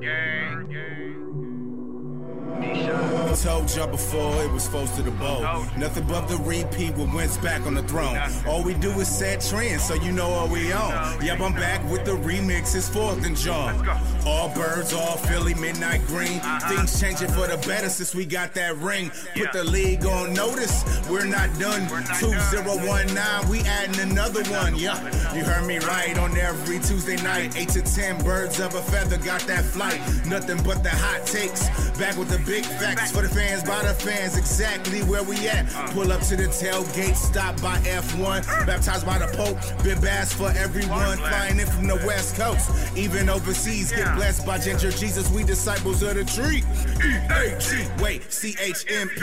Burger Gang. I told y'all before it was supposed to the bowl. Nothing but the repeat with Wentz back on the throne. All we do is set trends, so you know what we on. Yep, I'm back with the remixes, fourth and John. All birds, all Philly, midnight green. Things changing for the better since we got that ring. Put the league on notice. We're not done. 2019, we adding another one. Yeah, you heard me right on every Tuesday night. 8 to 10 birds of a feather got that flight. Nothing but the hot takes. Back with the big facts for the fans, by the fans, exactly where we at. Pull up to the tailgate, stop by F1, baptized by the Pope, been bass for everyone, flying in from the West Coast, even overseas, get blessed by Ginger Jesus, we disciples of the tree. E-A-T, wait, C-H-M-P,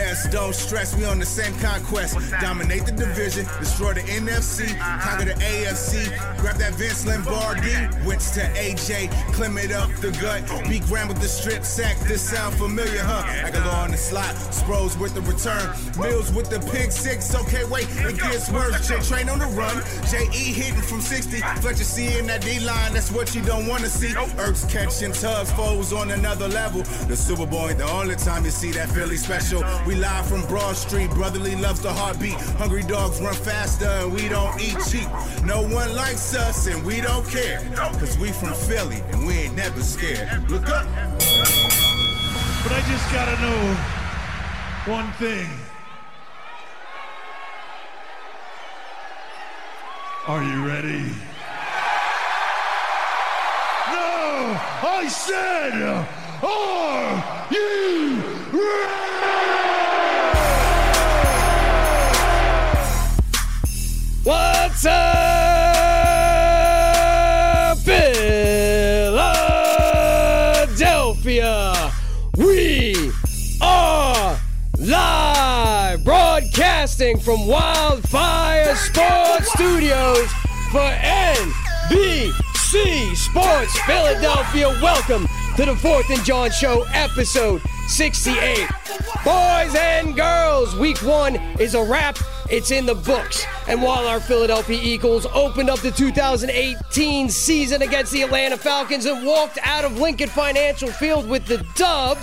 S, don't stress, we on the same conquest, dominate the division, destroy the NFC, conquer the AFC, grab that Vince Lombardi, Wentz to AJ, climb it up the gut, be grand with the strip sack, the sound familiar, huh? Agholor on the slot, Sproles with the return, Mills with the pick six. Okay, wait, it gets worse. J train on the run, J.E. hitting from 60. Fletcher in that D line, that's what you don't want to see. Ertz catching tugs, Foles on another level. The Super Bowl ain't the only time you see that Philly special. We live from Broad Street, brotherly loves the heartbeat. Hungry dogs run faster and we don't eat cheap. No one likes us and we don't care. Cause we from Philly and we ain't never scared. Look up. But I just gotta know one thing. Are you ready? No! I said, are you ready? What's up, from Wildfire Sports Studios for NBC Sports Philadelphia. Welcome to the Fourth and John Show, episode 68. Boys and girls, week one is a wrap. It's in the books. And while our Philadelphia Eagles opened up the 2018 season against the Atlanta Falcons and walked out of Lincoln Financial Field with the dub,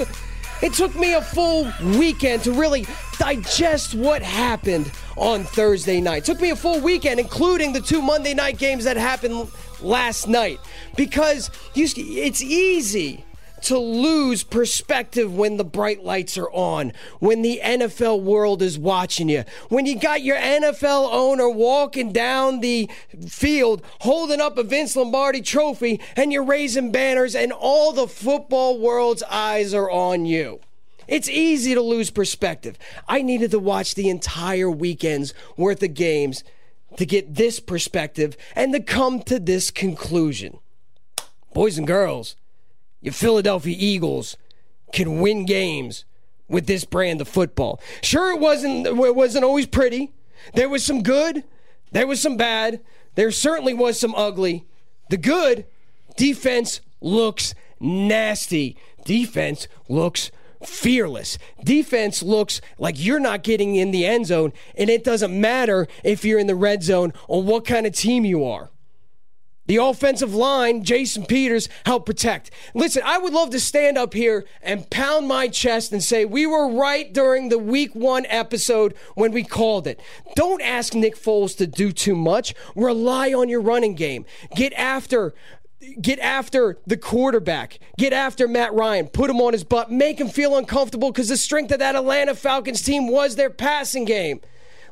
it took me a full weekend to really digest what happened on Thursday night. It took me a full weekend, including the two Monday night games that happened last night, because you, it's easy to lose perspective when the bright lights are on, when the NFL world is watching you, when you got your NFL owner walking down the field holding up a Vince Lombardi trophy and you're raising banners and all the football world's eyes are on you. It's easy to lose perspective. I needed to watch the entire weekend's worth of games to get this perspective and to come to this conclusion. Boys and girls, your Philadelphia Eagles can win games with this brand of football. Sure, it wasn't it wasn't always pretty. There was some good, there was some bad, there certainly was some ugly. The good defense looks nasty. Defense looks fearless. Defense looks like you're not getting in the end zone, and it doesn't matter if you're in the red zone or what kind of team you are. The offensive line, Jason Peters, helped protect. Listen, I would love to stand up here and pound my chest and say we were right during the week one episode when we called it. Don't ask Nick Foles to do too much. Rely on your running game. Get after get after the quarterback. Get after Matt Ryan. Put him on his butt. Make him feel uncomfortable because the strength of that Atlanta Falcons team was their passing game.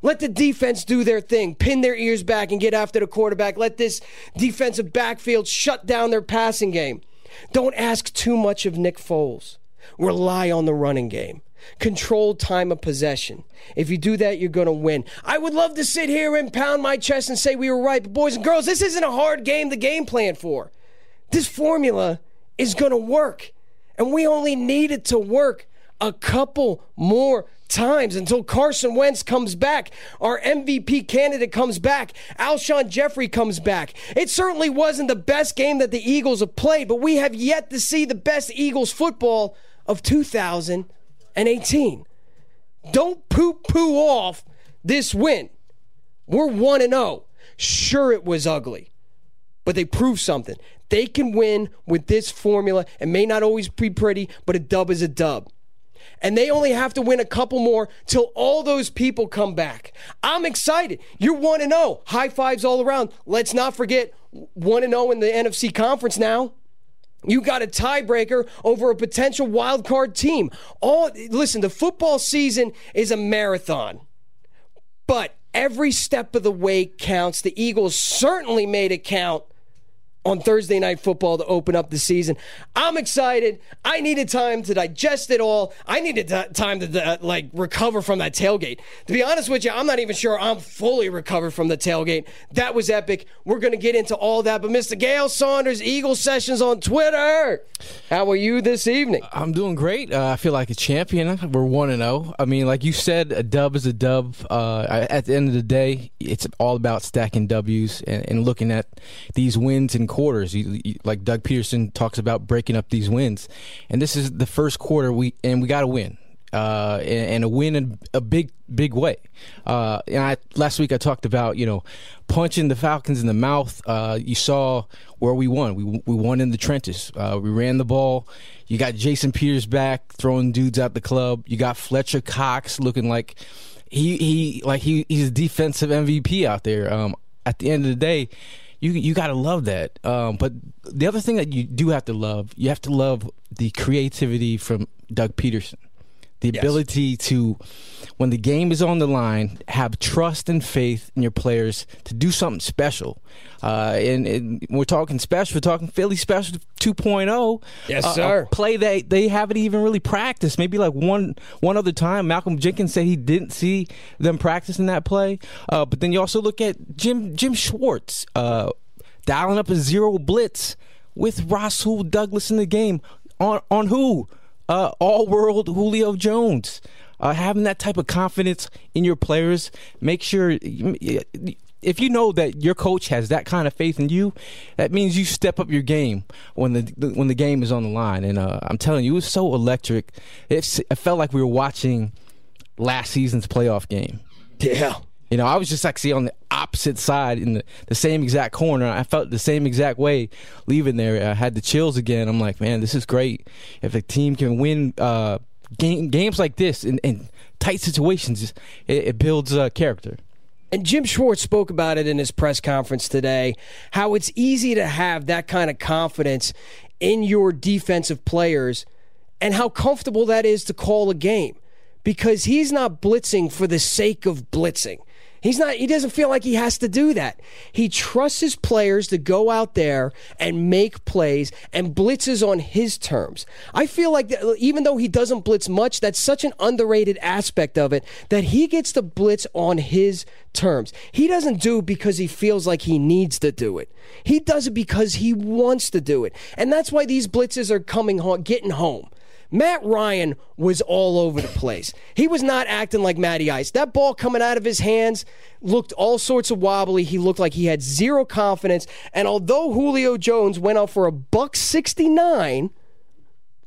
Let the defense do their thing, pin their ears back and get after the quarterback. Let this defensive backfield shut down their passing game. Don't ask too much of Nick Foles. Rely on the running game. Control time of possession. If you do that, you're going to win. I would love to sit here and pound my chest and say we were right, but boys and girls, this isn't a hard game to game plan for. This formula is going to work, and we only need it to work a couple more times until Carson Wentz comes back, our MVP candidate comes back, Alshon Jeffery comes back. It certainly wasn't the best game that the Eagles have played, but we have yet to see the best Eagles football of 2018. Don't poo poo off this win. We're 1 0. Sure, it was ugly, but they proved something. They can win with this formula. It may not always be pretty, but a dub is a dub and they only have to win a couple more till all those people come back. I'm excited. You're 1 0. High fives all around. Let's not forget 1 0 in the NFC conference now. You got a tiebreaker over a potential wild card team. All listen, the football season is a marathon. But every step of the way counts. The Eagles certainly made it count on Thursday night football to open up the season. I'm excited. I needed time to digest it all. I needed time to uh, like recover from that tailgate. To be honest with you, I'm not even sure I'm fully recovered from the tailgate. That was epic. We're going to get into all that. But Mr. Gail Saunders, Eagle Sessions on Twitter. How are you this evening? I'm doing great. Uh, I feel like a champion. We're 1 0. I mean, like you said, a dub is a dub. Uh, at the end of the day, it's all about stacking W's and, and looking at these wins and quarters. You, you, like Doug Pederson talks about breaking up these wins, and this is the first quarter we and we got to win. Uh, and, and, a win in a big, big way. Uh, and I, last week I talked about you know punching the Falcons in the mouth. Uh, you saw where we won. We we won in the trenches. Uh, we ran the ball. You got Jason Peters back throwing dudes out the club. You got Fletcher Cox looking like he he like he he's a defensive MVP out there. Um, at the end of the day, you you got to love that. Um, but the other thing that you do have to love, you have to love the creativity from Doug Pederson. The yes. ability to, when the game is on the line, have trust and faith in your players to do something special. Uh, and, and, we're talking special, we're talking Philly Special 2.0. Yes, uh, sir. play that they haven't even really practiced. Maybe like one one other time. Malcolm Jenkins said he didn't see them practicing that play. Uh, but then you also look at Jim Jim Schwartz uh, dialing up a zero blitz with Rasul Douglas in the game. On on who? Uh, all world Julio Jones. Uh, having that type of confidence in your players, make sure if you know that your coach has that kind of faith in you, that means you step up your game when the when the game is on the line. And uh, I'm telling you, it was so electric. It, it felt like we were watching last season's playoff game. Yeah. You know, I was just actually on the opposite side in the, the same exact corner. I felt the same exact way leaving there. I had the chills again. I'm like, man, this is great. If a team can win uh, game, games like this in, in tight situations, it, it builds uh, character. And Jim Schwartz spoke about it in his press conference today how it's easy to have that kind of confidence in your defensive players and how comfortable that is to call a game because he's not blitzing for the sake of blitzing. He's not, he doesn't feel like he has to do that. He trusts his players to go out there and make plays and blitzes on his terms. I feel like that, even though he doesn't blitz much, that's such an underrated aspect of it that he gets to blitz on his terms. He doesn't do because he feels like he needs to do it. He does it because he wants to do it. And that's why these blitzes are coming home, getting home. Matt Ryan was all over the place. He was not acting like Matty Ice. That ball coming out of his hands looked all sorts of wobbly. He looked like he had zero confidence. And although Julio Jones went out for a buck 69,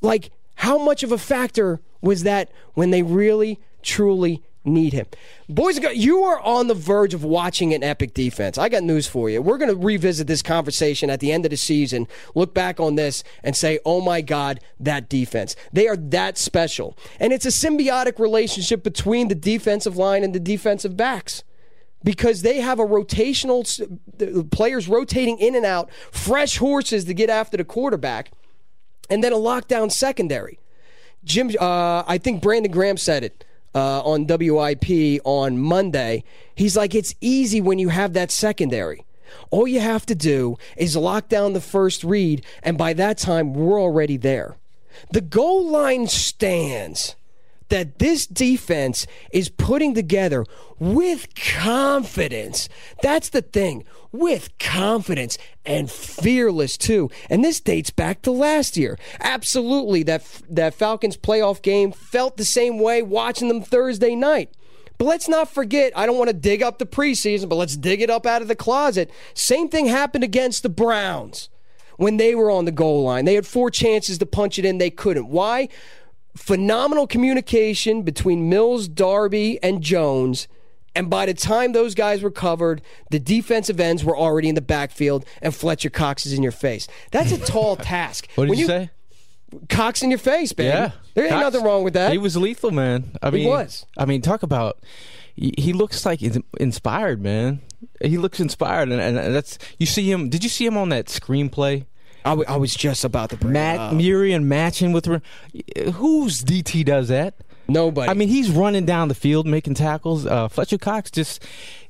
like how much of a factor was that when they really truly need him. Boys you are on the verge of watching an epic defense. I got news for you. We're going to revisit this conversation at the end of the season, look back on this, and say, oh my God, that defense. They are that special. And it's a symbiotic relationship between the defensive line and the defensive backs because they have a rotational players rotating in and out, fresh horses to get after the quarterback, and then a lockdown secondary. Jim, uh, I think Brandon Graham said it uh, on WIP on Monday. He's like, it's easy when you have that secondary. All you have to do is lock down the first read, and by that time, we're already there. The goal line stands. That this defense is putting together with confidence. That's the thing, with confidence and fearless too. And this dates back to last year. Absolutely, that that Falcons playoff game felt the same way watching them Thursday night. But let's not forget, I don't want to dig up the preseason, but let's dig it up out of the closet. Same thing happened against the Browns when they were on the goal line. They had four chances to punch it in, they couldn't. Why? Phenomenal communication between Mills, Darby, and Jones. And by the time those guys were covered, the defensive ends were already in the backfield, and Fletcher Cox is in your face. That's a tall task. What did When you, say? Cox in your face, baby. Yeah, There ain't Cox- nothing wrong with that. He was lethal, man. I He mean, was. I mean, talk about. He he looks like he's inspired, man. He looks inspired, and, and that's you see him. Did you see him on that screenplay? I, w- I was just about to bring Matt up. Murian matching with who's DT does that? Nobody. I mean, he's running down the field making tackles. Uh, Fletcher Cox just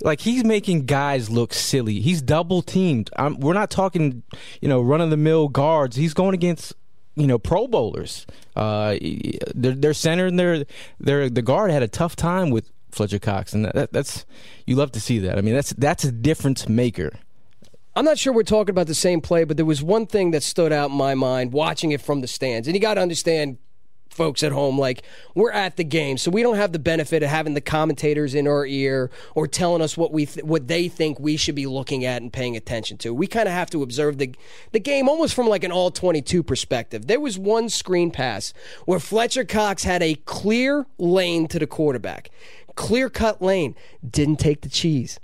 like he's making guys look silly. He's double teamed. Um, we're not talking, you know, run of the mill guards. He's going against, you know, Pro Bowlers. Uh, their their center and their their the guard had a tough time with Fletcher Cox, and that, that's you love to see that. I mean, that's that's a difference maker. I'm not sure we're talking about the same play, but there was one thing that stood out in my mind watching it from the stands. And you got to understand, folks at home, like we're at the game, so we don't have the benefit of having the commentators in our ear or telling us what we th- what they think we should be looking at and paying attention to. We kind of have to observe the the game almost from like an all 22 perspective. There was one screen pass where Fletcher Cox had a clear lane to the quarterback. Clear cut lane. Didn't take the cheese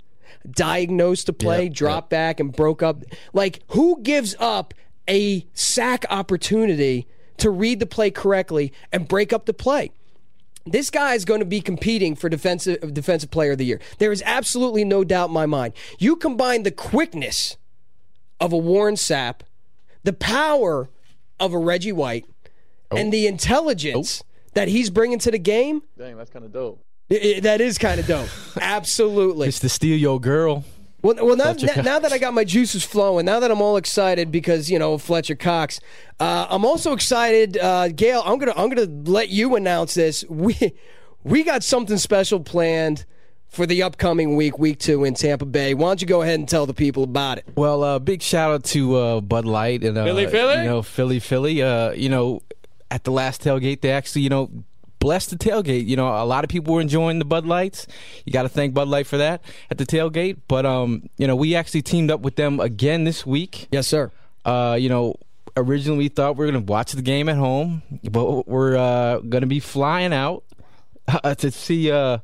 diagnosed the play, Yep, dropped back, and broke up. Like, who gives up a sack opportunity to read the play correctly and break up the play? This guy is going to be competing for defensive defensive player of the year. There is absolutely no doubt in my mind. You combine the quickness of a Warren Sapp, the power of a Reggie White, and oh. the intelligence oh. that he's bringing to the game. Dang, that's kind of dope. I- i- that is kind of dope. Absolutely. It's to steal your girl. Well, well now, now, now that I got my juices flowing, now that I'm all excited because you know Fletcher Cox, uh, I'm also excited. Uh, Gail, I'm gonna I'm gonna let you announce this. We we got something special planned for the upcoming week, week two in Tampa Bay. Why don't you go ahead and tell the people about it? Well, uh, big shout out to uh, Bud Light and uh, Philly, Philly? You know, Philly, Philly. Uh, you know, at the last tailgate, they actually, you know, blessed the tailgate. You know, a lot of people were enjoying the Bud Lights. You got to thank Bud Light for that at the tailgate. But um, you know, we actually teamed up with them again this week. Yes, sir. Uh, you know, originally we thought we were going to watch the game at home, but we're uh, going to be flying out uh, to see uh,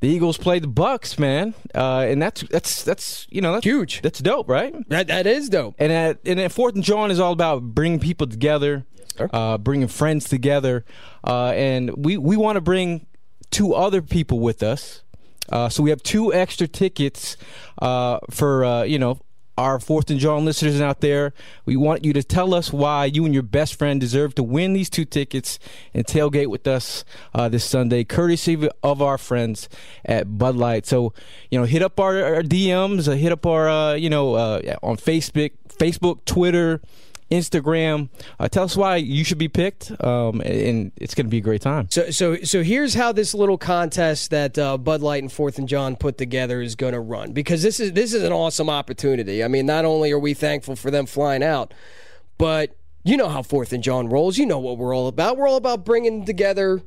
the Eagles play the Bucks, man. Uh, and that's that's that's you know that's Huge. That's dope, right? That that is dope. And at and at Fourth and John is all about bringing people together, uh, bringing friends together, uh, and we we want to bring two other people with us. Uh, so we have two extra tickets uh, for uh, you know our Fourth and John listeners out there. We want you to tell us why you and your best friend deserve to win these two tickets and tailgate with us uh, this Sunday, courtesy of our friends at Bud Light. So you know, hit up our, our DMs, uh, hit up our uh, you know uh, on Facebook, Facebook, Twitter. Instagram. Uh, tell us why you should be picked, um, and it's going to be a great time. So, so, so here's how this little contest that uh, Bud Light and Fourth and John put together is going to run because this is this is an awesome opportunity. I mean, not only are we thankful for them flying out, but you know how Fourth and John rolls. You know what we're all about. We're all about bringing together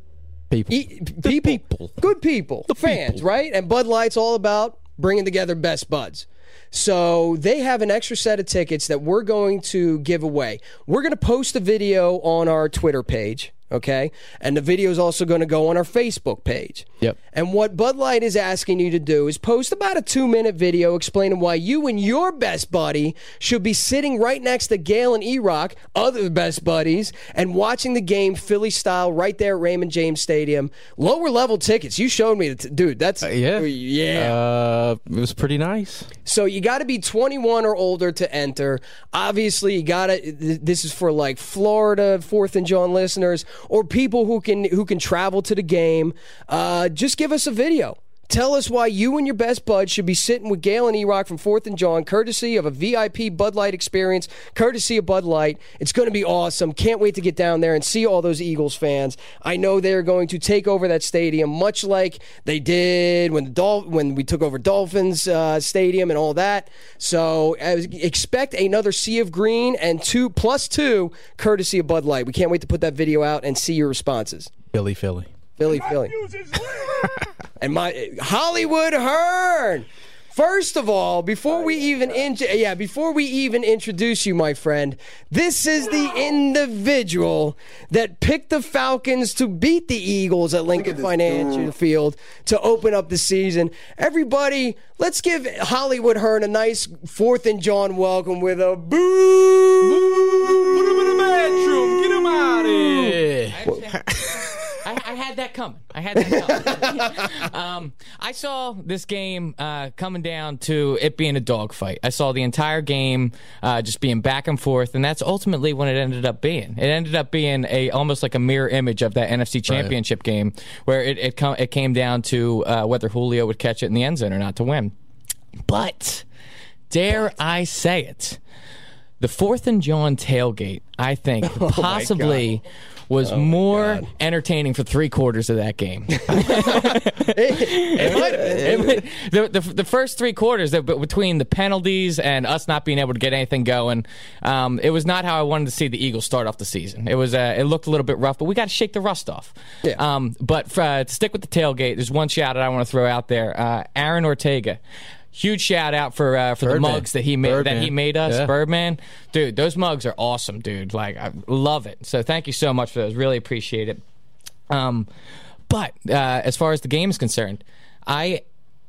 People, e- people, people. good people, the fans, people. right? And Bud Light's all about bringing together best buds. So they have an extra set of tickets that we're going to give away. We're going to post a video on our Twitter page, okay? And the video is also going to go on our Facebook page. Yep. And what Bud Light is asking you to do is post about a two minute video explaining why you and your best buddy should be sitting right next to Gail and E Rock, other best buddies, and watching the game Philly style right there at Raymond James Stadium. Lower level tickets. You showed me, the t- dude. That's yeah, yeah. Uh, it was pretty nice. So you got to be 21 or older to enter. Obviously, you got to. This is for like Florida Fourth and John listeners or people who can who can travel to the game. Uh, just give us a video. Tell us why you and your best bud should be sitting with Gail and E-Rock from 4th and John, courtesy of a VIP Bud Light experience, courtesy of Bud Light. It's going to be awesome. Can't wait to get down there and see all those Eagles fans. I know they're going to take over that stadium, much like they did when the Dol- when we took over Dolphins uh, Stadium and all that. So uh, expect another sea of green and two plus two, courtesy of Bud Light. We can't wait to put that video out and see your responses. Philly, Philly. Philly, Philly. And my Hollywood Hearn. First of all, before we even in, yeah, before we even introduce you, my friend, this is the individual that picked the Falcons to beat the Eagles at Lincoln Financial Field to open up the season. Everybody, let's give Hollywood Hearn a nice Fourth and John welcome with a boo. Put him in the bedroom. Get him out of here. Had that coming. I had that coming. um, I saw this game uh, coming down to it being a dogfight. I saw the entire game uh, just being back and forth, and that's ultimately what it ended up being. It ended up being a almost like a mirror image of that NFC Championship game, where it it, com- it came down to uh, whether Julio would catch it in the end zone or not to win. But dare I say it? The fourth and John tailgate, I think, possibly was more entertaining for three quarters of that game. It might- the, the, the first three quarters, between the penalties and us not being able to get anything going, um, it was not how I wanted to see the Eagles start off the season. It was uh, it looked a little bit rough, but we got to shake the rust off. Yeah. Um, but for, uh, to stick with the tailgate, there's one shout out I want to throw out there. Uh, Aaron Ortega. Huge shout out for uh, for the Birdman. mugs that he made that Birdman. he made us, Yeah. Birdman. Dude, those mugs are awesome, dude. Like I love it. So thank you so much for those. Really appreciate it. Um, but uh, as far as the game is concerned, I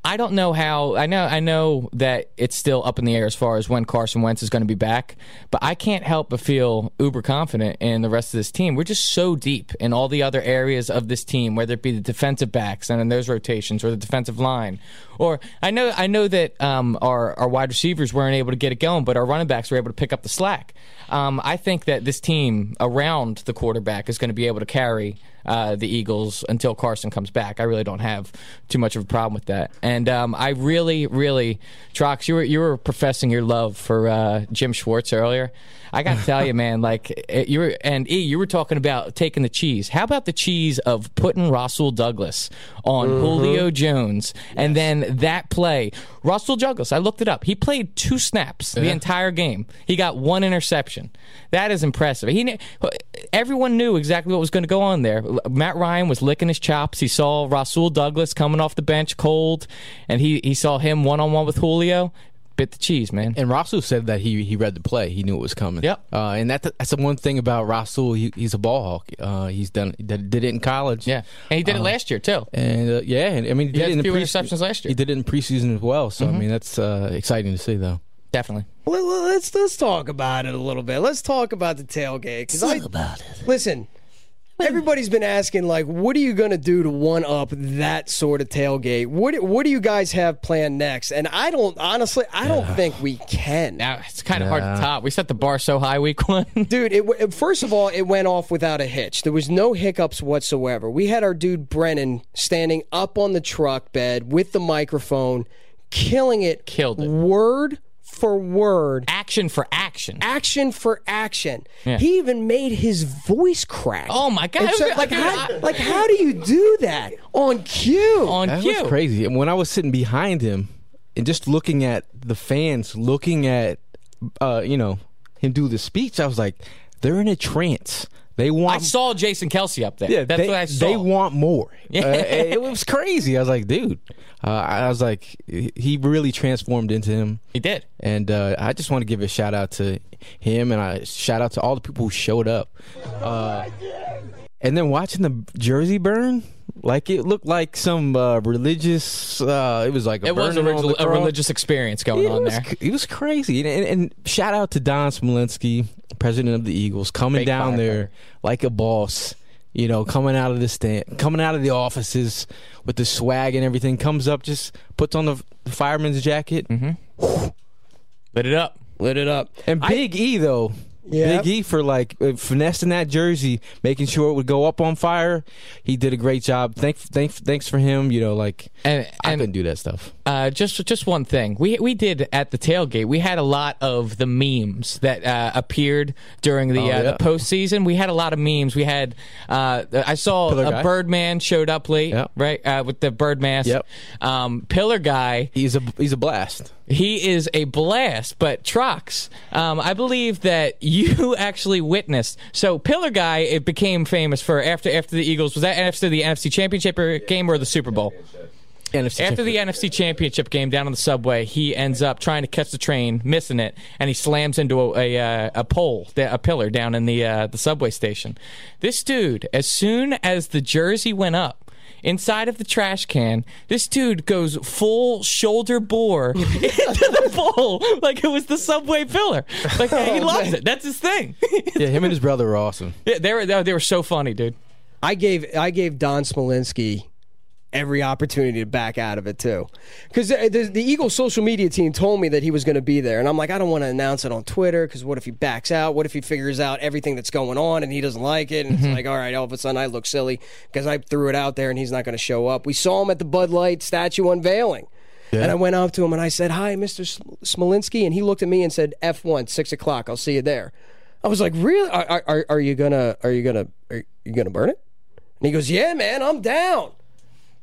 I don't know how. I know I know that it's still up in the air as far as when Carson Wentz is going to be back. But I can't help but feel uber confident in the rest of this team. We're just so deep in all the other areas of this team, whether it be the defensive backs and in those rotations, or the defensive line, or I know I know that um, our our wide receivers weren't able to get it going, but our running backs were able to pick up the slack. Um, I think that this team around the quarterback is going to be able to carry uh, the Eagles until Carson comes back. I really don't have too much of a problem with that. And um, I really, really, Trox, you were you were professing your love for uh, Jim Schwartz earlier. I got to tell you, man, like you were and E, you were talking about taking the cheese. How about the cheese of putting Rasul Douglas on mm-hmm. Julio Jones, and then that play, Rasul Douglas. I looked it up. He played two snaps the uh-huh. entire game. He got one interception. That is impressive. He everyone knew exactly what was going to go on there. Matt Ryan was licking his chops. He saw Rasul Douglas coming off the bench cold, and he he saw him one on one with Julio. Bit the cheese, man. And Rasul said that he he read the play. He knew it was coming. Yep. Uh, and that that's the one thing about Rasul. He, he's a ball hawk. Uh, he's done did, did it in college. Yeah, and he did it last year too. And uh, yeah, and I mean, he, He did it in a few pre- interceptions last year. He did it in preseason as well. So I mean, that's uh, exciting to see, though. Definitely. Let- Let's let's talk about it a little bit. Let's talk about the tailgate. Talk about it. Listen, everybody's been asking like, what are you going to do to one up that sort of tailgate? What what do you guys have planned next? And I don't honestly, I don't think we can. Now it's kind of hard to top. We set the bar so high week one. Dude, it, it- first of all, it went off without a hitch. There was no hiccups whatsoever. We had our dude Brennan standing up on the truck bed with the microphone, killing it, Killed it. word for word, action for action. action for action. Yeah. He even made his voice crack. Oh my God. So, like, how, like, how do you do that on cue? on That cue. was crazy. And when I was sitting behind him and just looking at the fans, looking at uh, you know him do the speech, I was like, they're in a trance. They want. I saw Jason Kelce up there. Yeah, that's they, what I saw. They want more. Yeah. Uh, it was crazy. I was like, dude. Uh, I was like, he really transformed into him. He did. And uh, I just want to give a shout out to him and I shout out to all the people who showed up. And then watching the jersey burn, like it looked like some uh, religious. Uh, it was like a It was a, relig- a religious experience going It on was, there. It was crazy. And, and, shout out to Don Smolenski, president of the Eagles, coming Fake down there like a boss. You know, coming out of the stand, coming out of the offices with the swag and everything. Comes up, just puts on the, the fireman's jacket. Lit it up. Lit it up. And Big E though, Yeah. Big E for like uh, finessing that jersey, making sure it would go up on fire. He did a great job. Thank, thank, thanks for him. You know, like And- I couldn't do that stuff. Uh, just just one thing. We we did at the tailgate. We had a lot of the memes that uh, appeared during the Oh, uh, yeah. the postseason. We had a lot of memes. We had uh, I saw Pillar a guy. Birdman showed up late, Yep. right, uh, with the bird mask. Yep. Um, Pillar guy. He's a he's a blast. He is a blast, but Trox, um, I believe that you actually witnessed. So Pillar Guy, it became famous for after after the Eagles. Was that after the NFC Championship or game or the Super Bowl? NFC After the. NFC Championship game down on the subway, he ends up trying to catch the train, missing it, and he slams into a a, uh, a pole, a pillar down in the uh, the subway station. This dude, as soon as the jersey went up. Inside of the trash can, this dude goes full shoulder bore into the bowl like it was the subway pillar. Like he loves it. That's his thing. yeah, him and his brother are awesome. yeah, they were they were so funny, dude. I gave I gave Don Smolenski every opportunity to back out of it too, because the, the, Eagles social media team told me that he was going to be there, and I'm like, I don't want to announce it on Twitter because what if he backs out? What if he figures out everything that's going on and he doesn't like it? And it's mm-hmm. like, all right, all of a sudden I look silly because I threw it out there and he's not going to show up. We saw him at the Bud Light statue unveiling. And I went up to him and I said, "Hi, Mr. Sm- Smolenski," and he looked at me and said, "F1, six o'clock. I'll see you there." I was like, "Really? Are, are, are you gonna? Are you gonna? Are you gonna burn it?" And he goes, "Yeah, man, I'm down."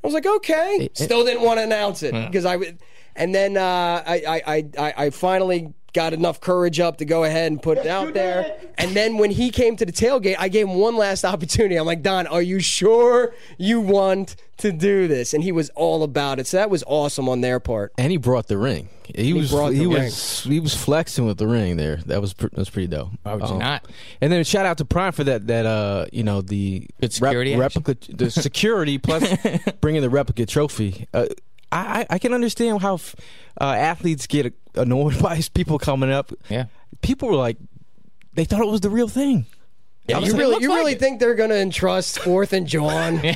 I was like, "Okay." Still didn't want to announce it because I would. And then uh, I, I, I, I I finally got enough courage up to go ahead and put it out there. And then when he came to the tailgate, I gave him one last opportunity. I'm like, Don, are you sure you want to do this? And he was all about it. So that was awesome on their part. And he brought the ring. He, was brought the he ring. was he was flexing with the ring there. That was that was pretty dope. Why would you not? And then shout out to Prime for that that uh you know the Good security rep- replica the security plus bringing the replica trophy. Uh, I I- I can understand how f- uh, athletes get annoyed by people coming up. Yeah. people were like they thought it was the real thing. Yeah, You really, you really think they're going to entrust Fourth and John? like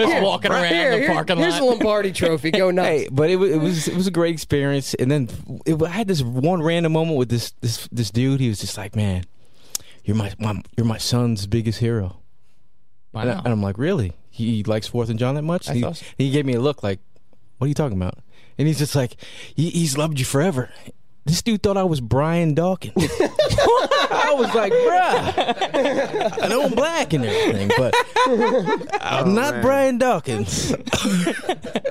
here, walking right around here, the here- parking here's lot? the Lombardi Trophy. Go nuts. Hey, but it was it was it was a great experience. And then it, I had this one random moment with this this this dude. He was just like, "Man, you're my, my you're my son's biggest hero." I And, I, know. and I'm like, "Really? He likes Fourth and John that much?" He, awesome. he gave me a look like, "What are you talking about?" And he's just like, he, "He's loved you forever." This dude thought I was Brian Dawkins. I was like, bruh, I know I'm black and everything, but I'm oh, not Brian Dawkins.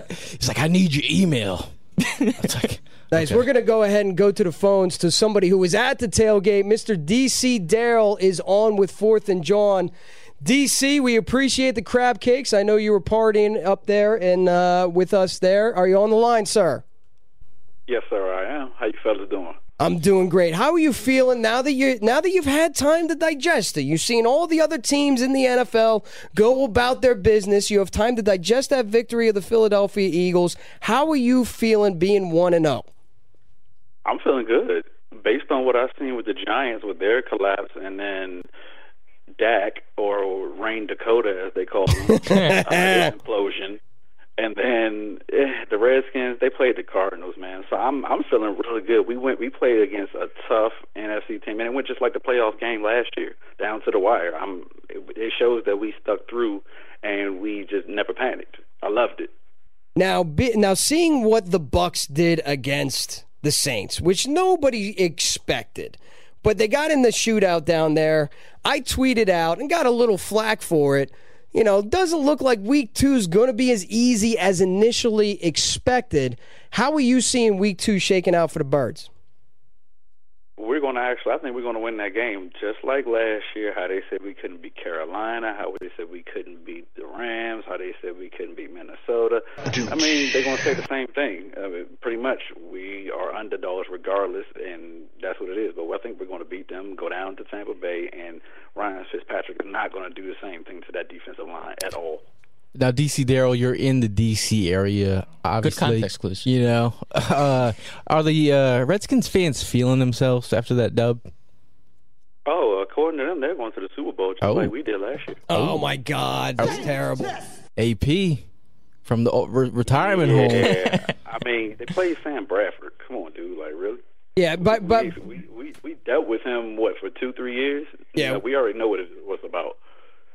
He's like, I need your email. It's like, Nice. We're going to go ahead and go to the phones to somebody who was at the tailgate. Mr. DC Darrell is on with Fourth and John. DC, we appreciate the crab cakes. I know you were partying up there and uh, with us there. Are you on the line, sir? Yes, sir, I am. How you fellas doing? I'm doing great. How are you feeling now that you now that you've had time to digest it? You've seen all the other teams in the NFL go about their business. You have time to digest that victory of the Philadelphia Eagles. How are you feeling being one and oh? zero? I'm feeling good. Based on what I've seen with the Giants with their collapse and then Dak or Rain Dakota as they call him, uh, implosion. And then eh, the Redskins, they played the Cardinals, man. So I'm I'm feeling really good. We went we played against a tough NFC team, and it went just like the playoff game last year, down to the wire. I'm it, it shows that we stuck through and we just never panicked. I loved it. Now, be, now seeing what the Bucks did against the Saints, which nobody expected, but they got in the shootout down there. I tweeted out and got a little flack for it. You know, doesn't look like week two is going to be as easy as initially expected. How are you seeing week two shaking out for the Birds? We're going to actually, I think we're going to win that game just like last year. How they said we couldn't beat Carolina, how they said we couldn't beat the Rams, how they said we couldn't beat Minnesota. I mean, they're going to say the same thing. I mean, pretty much, we are underdogs regardless, and that's what it is. But I think we're going to beat them, go down to Tampa Bay, and Ryan Fitzpatrick is not going to do the same thing to that defensive line at all. Now DC Daryl, you're in the DC area, obviously. Good context clues. You know, uh, are the uh, Redskins fans feeling themselves after that dub? Oh, according to them, they're going to the Super Bowl just Oh. like we did last year. Oh, my God, that's terrible. AP from the re- retirement home. Yeah, I mean, they played Sam Bradford. Come on, dude, like really? Yeah, but but we, we, we we we dealt with him what for two three years. Yeah. You know, we already know what it was about.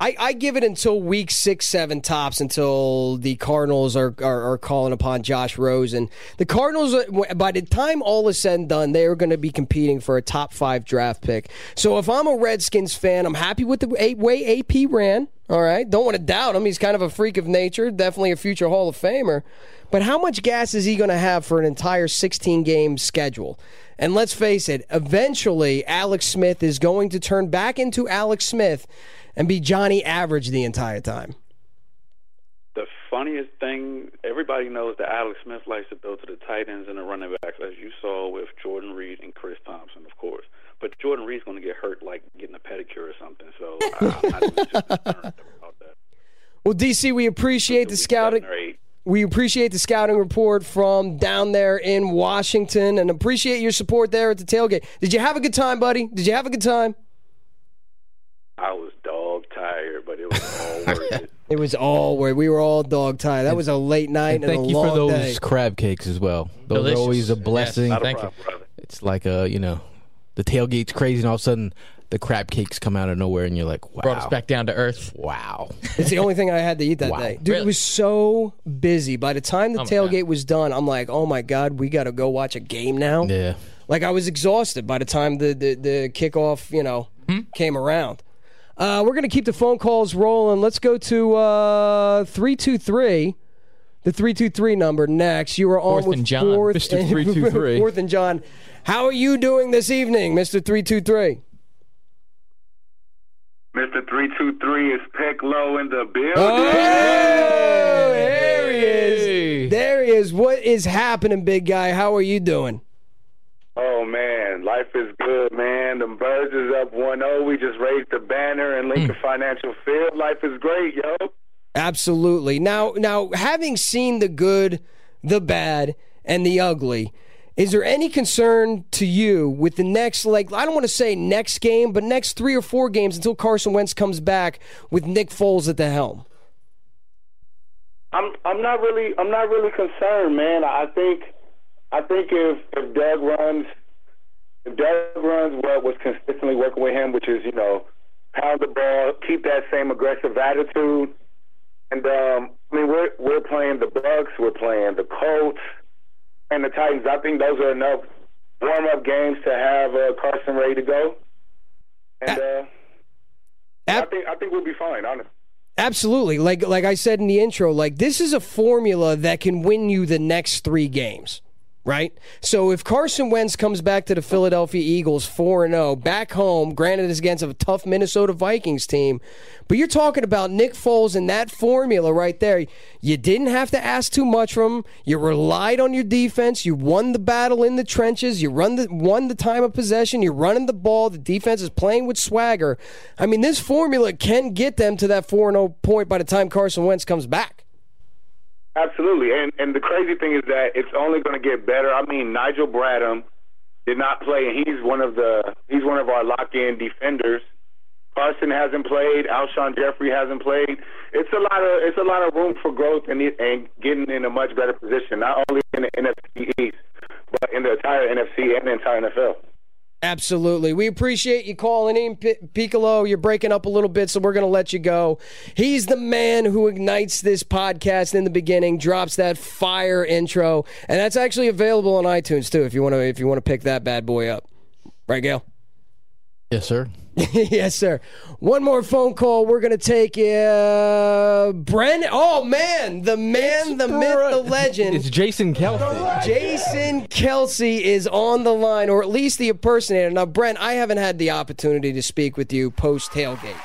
I, I give it until week six, seven tops until the Cardinals are, are, are calling upon Josh Rosen. The Cardinals, uh, by the time all is said and done, they are going to be competing for a top five draft pick. So if I'm a Redskins fan, I'm happy with the way AP ran. All right. Don't want to doubt him. He's kind of a freak of nature, definitely a future Hall of Famer. But how much gas is he going to have for an entire 16 game schedule? And let's face it, eventually Alex Smith is going to turn back into Alex Smith and be Johnny Average the entire time. The funniest thing, everybody knows that Alex Smith likes to throw to the tight ends and the running backs, as you saw with Jordan Reed and Chris Thompson, of course. But Jordan Reed's going to get hurt, like getting a pedicure or something. So I'm not even concerned about that. Well, DC, we appreciate the scouting. We appreciate the scouting report from down there in Washington and appreciate your support there at the tailgate. Did you have a good time, buddy? Did you have a good time? I was dog tired, but it was all worth it. It was all where we were all dog tired. That was a late night And and, thank a you long for those day. crab cakes as well. Those Delicious. are always a Yes. blessing. Not a Thank you. brother. It's like a you know, the tailgate's crazy, and all of a sudden the crab cakes come out of nowhere, and you're like, wow, Brought us back down to earth. wow. It's the only thing I had to eat that Wow. day. Dude, it was so busy. By the time the Oh tailgate was done, I'm like, oh my God, we got to go watch a game now. yeah. Like I was exhausted by the time the the, the kickoff, you know, Hmm? came around. Uh, we're gonna keep the phone calls rolling. Let's go to uh, three two three, the three two three number next. You are on Fourth with and John. fourth Mr. and- 323. fourth and John. How are you doing this evening, Mister three two three? Mr. 323 is Peck Low in the building. Oh, there he is. There he is. What is happening, big guy? How are you doing? Oh man, life is good, man. The birds is up 1-0. We just raised the banner in Lincoln hmm. Financial Field. Life is great, yo. Absolutely. Now, now, having seen the good, the bad, and the ugly, is there any concern to you with the next, like, I don't want to say next game, but next three or four games until Carson Wentz comes back with Nick Foles at the helm? I'm I'm not really I'm not really concerned, man. I think I think if if Doug runs if Doug runs what was consistently working with him, which is you know pound the ball, keep that same aggressive attitude, and um, I mean we're we're playing the Bucks, we're playing the Colts, and the Titans. I think those are enough warm up games to have uh, Carson ready to go, and uh, I think I think we'll be fine, honestly. Absolutely. Like like I said in the intro, like this is a formula that can win you the next 3 games. Right? So if Carson Wentz comes back to the Philadelphia Eagles 4 and 0, back home, granted it's against a tough Minnesota Vikings team, but you're talking about Nick Foles and that formula right there. You didn't have to ask too much from him. You relied on your defense. You won the battle in the trenches. You run the won the time of possession. You're running the ball. The defense is playing with swagger. I mean, this formula can get them to that 4 0 point by the time Carson Wentz comes back. Absolutely, and and the crazy thing is that it's only going to get better. I mean, Nigel Bradham did not play, and he's one of the he's one of our lock-in defenders. Carson hasn't played. Alshon Jeffery hasn't played. It's a lot of it's a lot of room for growth and and getting in a much better position, not only in the NFC East, but in the entire NFC and the entire NFL. Absolutely. We appreciate you calling in, P- Piccolo. You're breaking up a little bit, so we're going to let you go. He's the man who ignites this podcast in the beginning, drops that fire intro, and that's actually available on iTunes too. If you want to, if you want to pick that bad boy up, right, Gail? Yes, sir. yes, sir. One more phone call. We're going to take uh, Bren. Oh, man. The man, the myth, the legend. It's Jason Kelce. Jason Kelce is on the line, or at least the impersonator. Now, Brent, I haven't had the opportunity to speak with you post tailgate.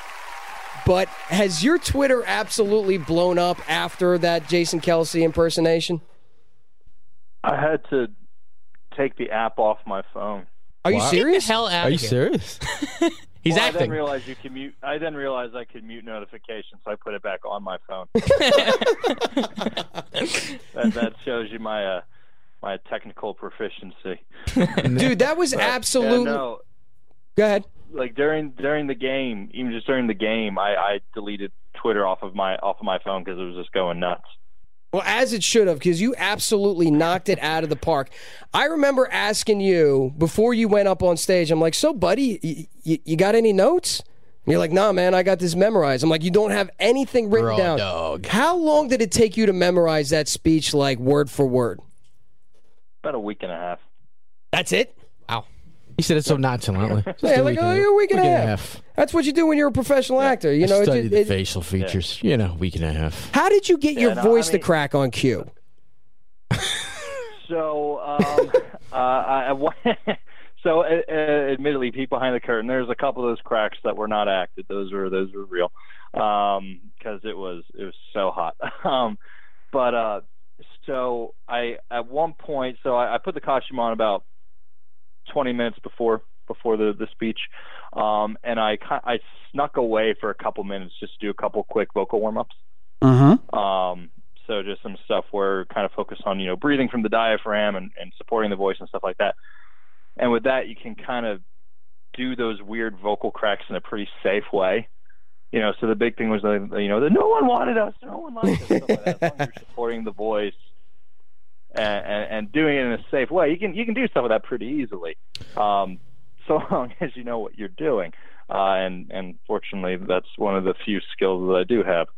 But has your Twitter absolutely blown up after that Jason Kelce impersonation? I had to take the app off my phone. Are you Wow. serious? Hell out Are you of here. serious? He's Well, I didn't realize you can mute. I didn't realize I could mute notifications, so I put it back on my phone. that, that shows you my uh, my technical proficiency. Dude, that was But, absolutely. yeah, no, Go ahead. like during during the game, even just during the game, I, I deleted Twitter off of my off of my phone because it was just going nuts. Well, as it should have, because you absolutely knocked it out of the park. I remember asking you before you went up on stage, I'm like, so, buddy, y- y- you got any notes? And you're like, nah, man, I got this memorized. I'm like, you don't have anything written Raw down. dog. How long did it take you to memorize that speech, like word for word? About a week and a half. That's it? Wow. He said it so nonchalantly. Just Yeah, a like week oh, a week and a half. half. That's what you do when you're a professional actor. You know, I it- the it- facial features. You know, week and a half. how did you get your no, I voice to crack on cue? So, um, uh, I, I so uh, uh, admittedly, peek behind the curtain. There's a couple of those cracks that were not acted. Those were those were real, because it was it was so hot. um, but uh, so I at one point, so I, I put the costume on about 20 minutes before before the the speech, um, and I I snuck away for a couple minutes just to do a couple quick vocal warm ups. Mm-hmm. Um, so just some stuff where kind of focus on you know breathing from the diaphragm and, and supporting the voice and stuff like that. And with that, you can kind of do those weird vocal cracks in a pretty safe way. You know, so the big thing was the you know the no one wanted us, no one liked us, like that. As long as you're supporting the voice and, and, and doing it in a safe way, you can you can do stuff with that pretty easily. Um, so long as you know what you're doing. Uh, and and fortunately, that's one of the few skills that I do have.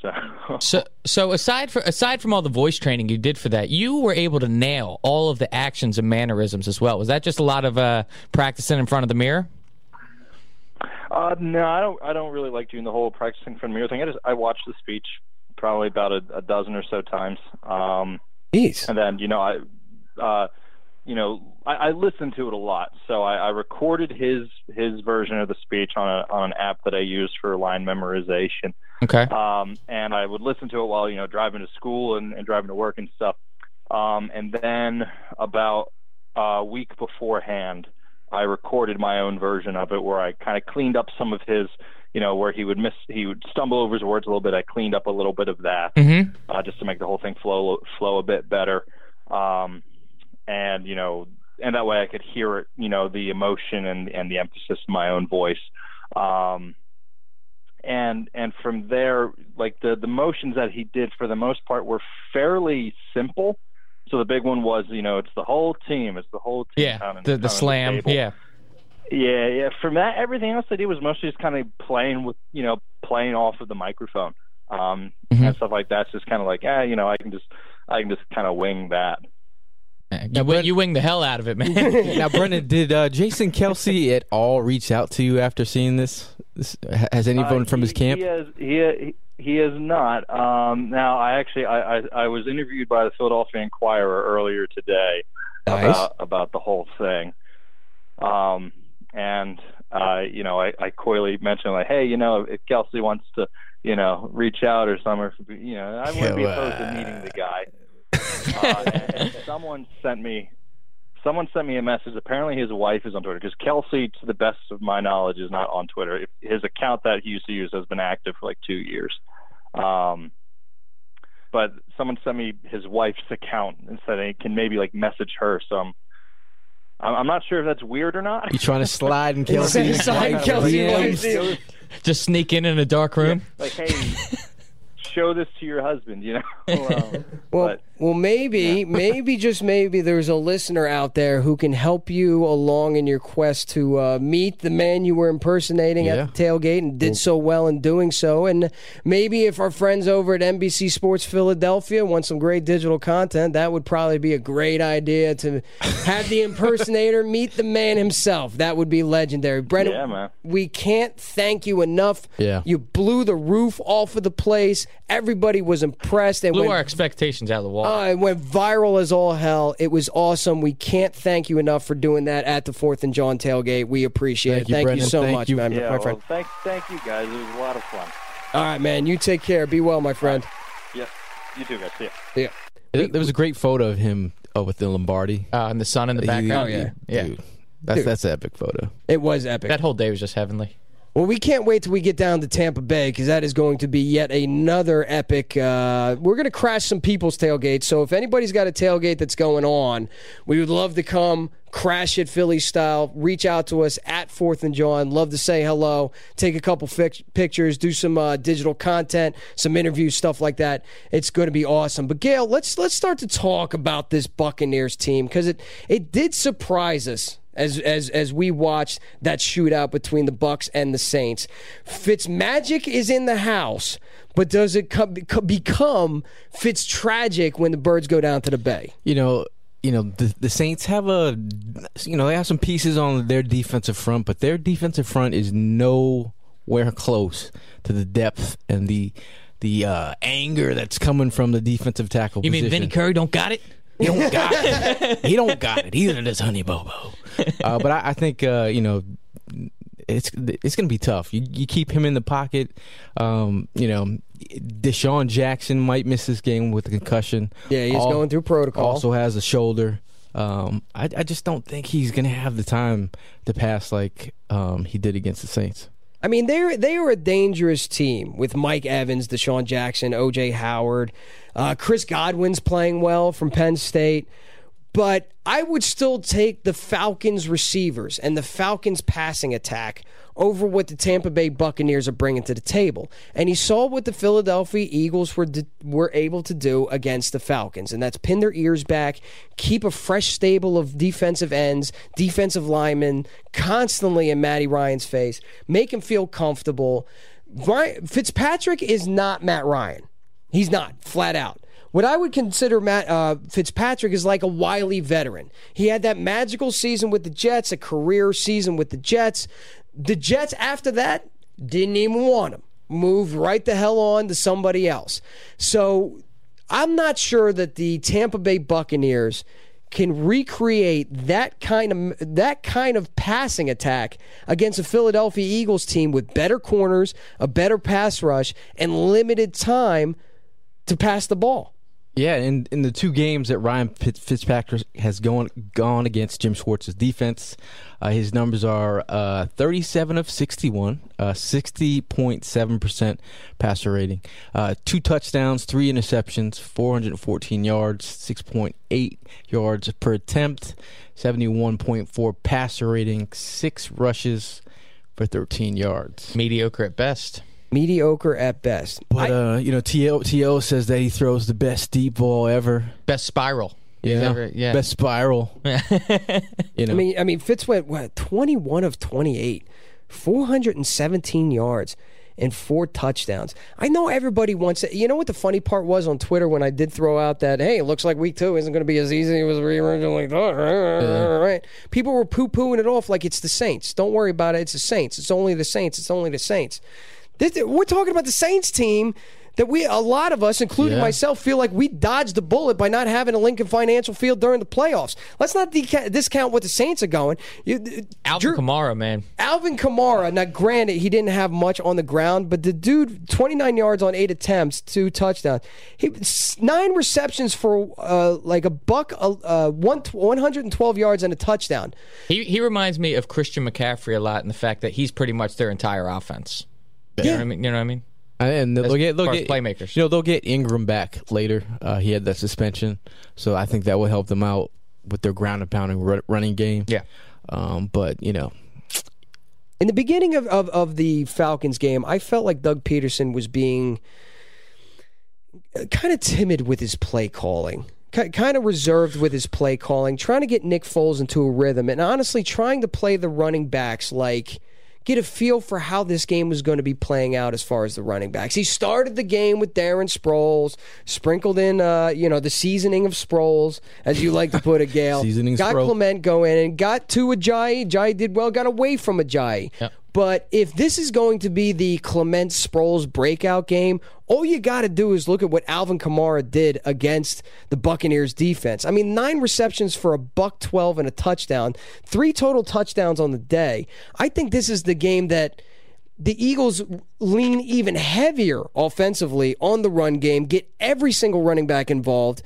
So, So, so aside for aside from all the voice training you did for that, you were able to nail all of the actions and mannerisms as well. Was that just a lot of uh, practicing in front of the mirror? Uh, no, I don't. I don't really like doing the whole practicing in from the mirror thing. I just I watched the speech probably about a, a dozen or so times, um, Jeez. and then you know I, uh, you know I, I listen to it a lot. So I, I recorded his his version of the speech on a on an app that I use for line memorization. Okay. um, and I would listen to it while you know driving to school and, and driving to work and stuff. Um, and then about a week beforehand, I recorded my own version of it where I kind of cleaned up some of his, you know, where he would miss, he would stumble over his words a little bit. I cleaned up a little bit of that Mm-hmm. uh, just to make the whole thing flow flow a bit better. Um, and you know, and that way I could hear it, you know, the emotion and and the emphasis in my own voice. Um, and and from there, like the the motions that he did for the most part were fairly simple. So the big one was, you know, it's the whole team, it's the whole team. Yeah. The the slam. table. Yeah. Yeah, yeah. From that, everything else I did was mostly just kind of playing with, you know, playing off of the microphone, um, Mhm. and stuff like that. It's just kind of like, ah, you know, I can just, I can just kind of wing that. You, wing, you wing the hell out of it, man. now, Brendan, did uh, Jason Kelce at all reach out to you after seeing this? this has anyone Uh, from his camp? He has, he, he has not. Um, now, I actually, I, I, I was interviewed by the Philadelphia Inquirer earlier today Nice. about about the whole thing. Um, and uh, you know, I, I coyly mentioned like, hey, you know, if Kelce wants to, you know, reach out or something, you know, I wouldn't be opposed to meeting the guy. uh, and, and someone sent me someone sent me a message. Apparently, his wife is on Twitter because Kelce, to the best of my knowledge, is not on Twitter. His account that he used to use has been active for like two years. Um, but someone sent me his wife's account and said he can maybe like message her. So I'm, I'm I'm not sure if that's weird or not. You trying to slide and He's Kelce's sliding wife Kelce's DMs? wife. Just sneak in in a dark room. like, hey, show this to your husband, you know. um, Well, but well, maybe, maybe just maybe there's a listener out there who can help you along in your quest to uh, meet the man you were impersonating Yeah. at the tailgate and did so well in doing so. And maybe if our friends over at NBC Sports Philadelphia want some great digital content, that would probably be a great idea to have the impersonator meet the man himself. That would be legendary. Brendan, Yeah, man. we can't thank you enough. Yeah. You blew the roof off of the place. Everybody was impressed. And Blew when our expectations out of the wall. uh, it went viral as all hell. It was awesome. We can't thank you enough for doing that at the Fourth and John tailgate. We appreciate Thank it. you, thank you so Thank much, you. man, yeah, my well, friend. thank thank you guys. It was a lot of fun. All right, man. You take care. Be well, my friend. Yeah, you too, guys. See ya. Yeah. There there was a great photo of him oh, with the Lombardi. Uh, and the sun in the He- background. he- yeah. dude, that's Dude. that's an epic photo. It was epic. That whole day was just heavenly. Well, we can't wait till we get down to Tampa Bay because that is going to be yet another epic. Uh, we're going to crash some people's tailgates. So if anybody's got a tailgate that's going on, we would love to come crash it Philly style. Reach out to us at Fourth and John. Love to say hello, take a couple fic- pictures, do some uh, digital content, some interviews, stuff like that. It's going to be awesome. But Gail, let's let's start to talk about this Buccaneers team because it it did surprise us as as as we watched that shootout between the Bucks and the Saints. Fitzmagic is in the house, but does it come, become Fitz tragic when the birds go down to the bay? You know, you know the the Saints have a you know they have some pieces on their defensive front, but their defensive front is nowhere close to the depth and the the uh, anger that's coming from the defensive tackle. You position. mean Vinny Curry don't got it? He don't got it. he don't got it. Either does Honey Bobo. Uh, but I, I think uh, you know it's it's going to be tough. You you keep him in the pocket. Um, you know, DeSean Jackson might miss this game with a concussion. Yeah, he's Al- going through protocol. Also has a shoulder. Um, I I just don't think he's going to have the time to pass like um, he did against the Saints. I mean, they they are a dangerous team with Mike Evans, DeSean Jackson, O.J. Howard, uh, Chris Godwin's playing well from Penn State. But I would still take the Falcons receivers and the Falcons passing attack over what the Tampa Bay Buccaneers are bringing to the table. And he saw what the Philadelphia Eagles were were able to do against the Falcons, and that's pin their ears back, keep a fresh stable of defensive ends, defensive linemen constantly in Matty Ryan's face, make him feel comfortable. Ryan, Fitzpatrick is not Matt Ryan. He's not flat out. What I would consider Matt uh, Fitzpatrick is like a wily veteran. He had that magical season with the Jets, a career season with the Jets. The Jets, after that, didn't even want him. Moved right the hell on to somebody else. So I'm not sure that the Tampa Bay Buccaneers can recreate that kind of that kind of passing attack against a Philadelphia Eagles team with better corners, a better pass rush, and limited time to pass the ball. Yeah, in in the two games that Ryan Fitzpatrick has gone gone against Jim Schwartz's defense, uh, his numbers are uh, 37 of 61, uh, 60.7 percent passer rating, uh, two touchdowns, three interceptions, 414 yards, 6.8 yards per attempt, 71.4 passer rating, six rushes for 13 yards. Mediocre at best mediocre at best. But uh, you know, To To says that he throws the best deep ball ever, best spiral. Yeah, ever, yeah. best spiral. you know, I mean, I mean, Fitz went what twenty one of twenty eight, four hundred and seventeen yards. And four touchdowns. I know everybody wants it. You know what the funny part was on Twitter when I did throw out that, hey, it looks like week two isn't going to be as easy as we originally thought. Yeah. Right? People were poo pooing it off like it's the Saints. Don't worry about it. It's the Saints. It's only the Saints. It's only the Saints. This, we're talking about the Saints team that we, a lot of us, including Yeah. myself, feel like we dodged the bullet by not having a Lincoln Financial Field during the playoffs. Let's not deca- discount what the Saints are going. You, Alvin Drew- Kamara, man. Alvin Kamara, now granted, he didn't have much on the ground, but the dude, 29 yards on eight attempts, two touchdowns. He Nine receptions for uh, like a buck, uh, uh, one, 112 yards and a touchdown. He he reminds me of Christian McCaffrey a lot in the fact that he's pretty much their entire offense. You know what I mean? You know what I mean? And they'll As get, they'll get playmakers. You know, they'll get Ingram back later. Uh, he had that suspension, so I think that will help them out with their ground and pounding ru- running game. Yeah. Um, but you know, In the beginning of, of, of the Falcons game, I felt like Doug Pederson was being kind of timid with his play calling. Kind of reserved with his play calling, trying to get Nick Foles into a rhythm, and honestly, trying to play the running backs like get a feel for how this game was going to be playing out as far as the running backs. He started the game with Darren Sproles, sprinkled in, uh, you know, the seasoning of Sproles, as you like to put it, Gail. Seasoning got. Clement going and got to Ajayi. Ajayi did well, got away from Ajayi. Yep. But if this is going to be the Clement Sproles breakout game, all you got to do is look at what Alvin Kamara did against the Buccaneers defense. I mean, nine receptions for a buck 12 and a touchdown, three total touchdowns on the day. I think this is the game that the Eagles lean even heavier offensively on the run game, get every single running back involved,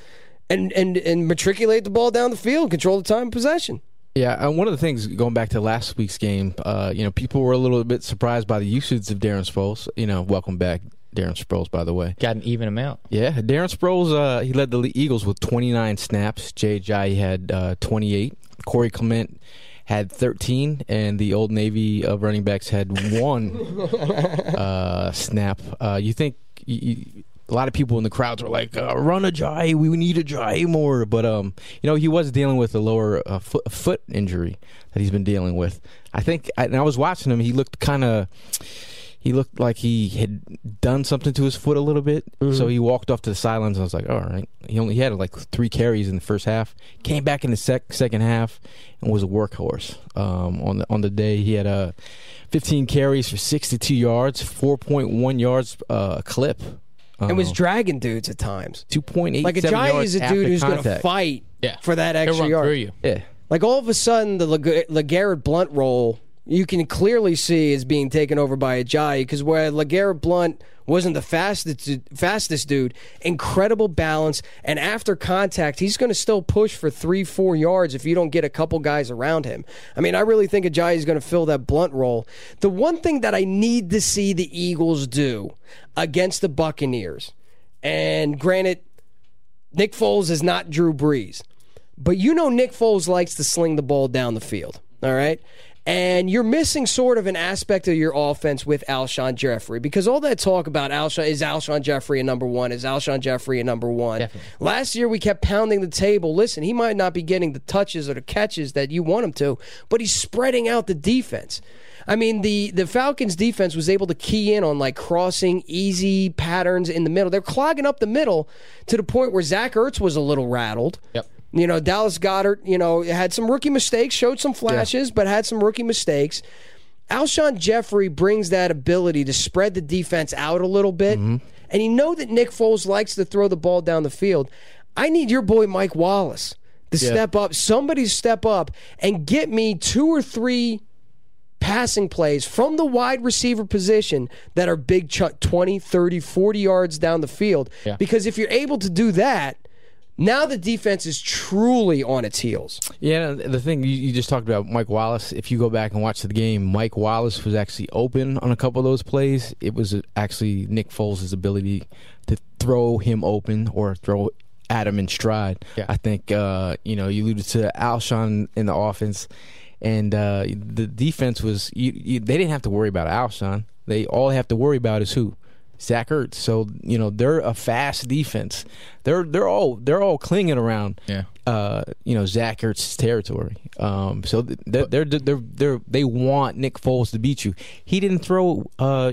and, and, and matriculate the ball down the field, control the time of possession. Yeah, and one of the things going back to last week's game, uh, you know, people were a little bit surprised by the usage of Darren Sproles. You know, welcome back, Darren Sproles, by the way. Got an even amount. Yeah, Darren Sproles, uh, he led the Eagles with 29 snaps. Jay Ajayi had uh, 28. Corey Clement had 13, and the Old Navy of running backs had one uh, snap. Uh, you think you, you, a lot of people in the crowds were like, uh, "Run a Jai, we need a Jai more," but um, you know, he was dealing with a lower uh, foot, foot injury that he's been dealing with. I think, and I was watching him. He looked kind of he looked like he had done something to his foot a little bit. Mm-hmm. So he walked off to the sidelines. And I was like, all right. He only he had like three carries in the first half. Came back in the sec- second half and was a workhorse. Um, on the on the day, he had uh, 15 carries for 62 yards, 4.1 yards uh, clip. And was dragging dudes at times. 2.8 Like a giant is a dude who's going to fight Yeah. for that He'll extra run yard. through you. Yeah. Like all of a sudden, the Leg- LeGarrette Blunt role you can clearly see is being taken over by a Ajayi because where LeGarrette Blunt wasn't the fastest fastest dude, incredible balance, and after contact, he's going to still push for three, four yards if you don't get a couple guys around him. I mean, I really think Ajayi is going to fill that Blunt role. The one thing that I need to see the Eagles do against the Buccaneers, and granted, Nick Foles is not Drew Brees. But you know Nick Foles likes to sling the ball down the field. All right. And you're missing sort of an aspect of your offense with Alshon Jeffery because all that talk about Alshon is Alshon Jeffery a number one, is Alshon Jeffery a number one. Definitely. Last year we kept pounding the table. Listen, he might not be getting the touches or the catches that you want him to, but he's spreading out the defense. I mean, the the Falcons defense was able to key in on like crossing easy patterns in the middle. They're clogging up the middle to the point where Zach Ertz was a little rattled. Yep. You know, Dallas Goedert, you know, had some rookie mistakes, showed some flashes, but had some rookie mistakes. Alshon Jeffery brings that ability to spread the defense out a little bit. Mm-hmm. And you know that Nick Foles likes to throw the ball down the field. I need your boy Mike Wallace to step up, somebody step up and get me two or three passing plays from the wide receiver position that are big chunk 20, 30, 40 yards down the field. Yeah. Because if you're able to do that, now the defense is truly on its heels. Yeah, the thing you, you just talked about, Mike Wallace. If you go back and watch the game, Mike Wallace was actually open on a couple of those plays. It was actually Nick Foles' ability to throw him open or throw at him in stride. Yeah. I think uh, you know you alluded to Alshon in the offense, and uh, the defense was you, you, they didn't have to worry about Alshon. They all they have to worry about is who. Zach Ertz. So you know they're a fast defense. They're they're all they're all clinging around Yeah. uh, you know Zach Ertz's territory. Um, so they're, they're they're they're they want Nick Foles to beat you. He didn't throw. Uh,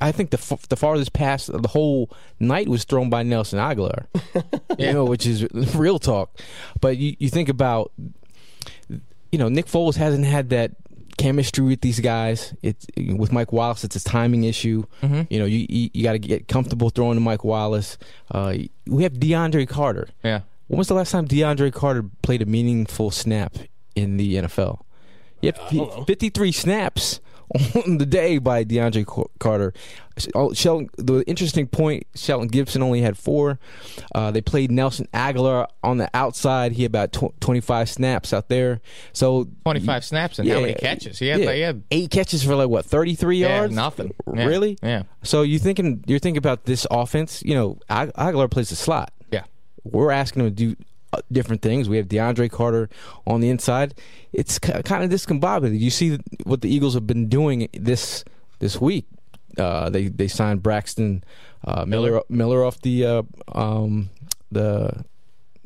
I think the f- the farthest pass of the whole night was thrown by Nelson Agholor. You know, which is real talk. But you you think about, you know, Nick Foles hasn't had that chemistry with these guys. It's with Mike Wallace. It's a timing issue. You know, you you, you got to get comfortable throwing to Mike Wallace. Uh, we have DeAndre Carter. Yeah. When was the last time DeAndre Carter played a meaningful snap in the NFL? Yep, 53 snaps on the day by DeAndre Carter. Oh, Shelton, the interesting point, Shelton Gibson only had four. Uh, they played Nelson Agholor on the outside. He had about tw- 25 snaps out there. So 25 snaps and how many catches? He had, yeah, like, he had eight catches for like what 33 Yeah, yards. nothing. Yeah. Really? Yeah. So you thinking you're thinking about this offense? You know, Ag- Agholor plays the slot. Yeah. We're asking him to do different things. We have DeAndre Carter on the inside. It's kind of discombobulated. You see what the Eagles have been doing this this week. Uh, they they signed Braxton uh, Miller Miller off the uh, um, the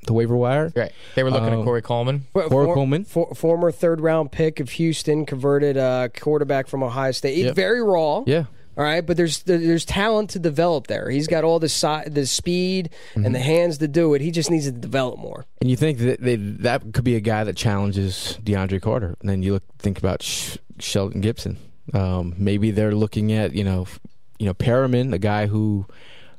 the waiver wire. Right. They were looking Um, at Corey Coleman. Corey for- Coleman. for- former third round pick of Houston, converted uh, quarterback from Ohio State. Yep. very raw. Yeah. All right, but there's there's talent to develop there. He's got all the si- the speed Mm-hmm. and the hands to do it. He just needs to develop more. And you think that they, that could be a guy that challenges DeAndre Carter. And then you look think about Sh- Shelton Gibson. Um, maybe they're looking at you know you know Perriman, a guy who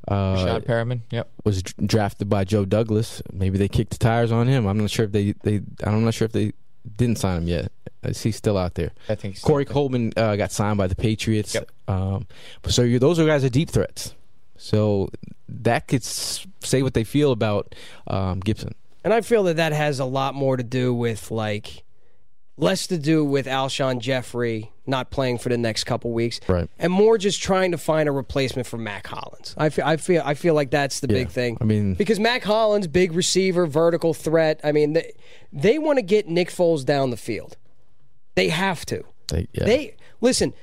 uh, Rashad Perriman. Yep. was dr- drafted by Joe Douglas. Maybe they kicked the tires on him. I'm not sure if they they I'm not sure if they didn't sign him yet. He's still out there? I think he's Corey Coleman uh, got signed by the Patriots. Yep. Um, so you, those are guys are deep threats. So that could say what they feel about um, Gibson. And I feel that that has a lot more to do with like less to do with Alshon Jeffery not playing for the next couple weeks, Right. and more just trying to find a replacement for Mack Hollins. I feel, I feel, I feel like that's the big thing. I mean- because Mack Hollins, big receiver, vertical threat. I mean, they, they want to get Nick Foles down the field. They have to. They, yeah. They listen.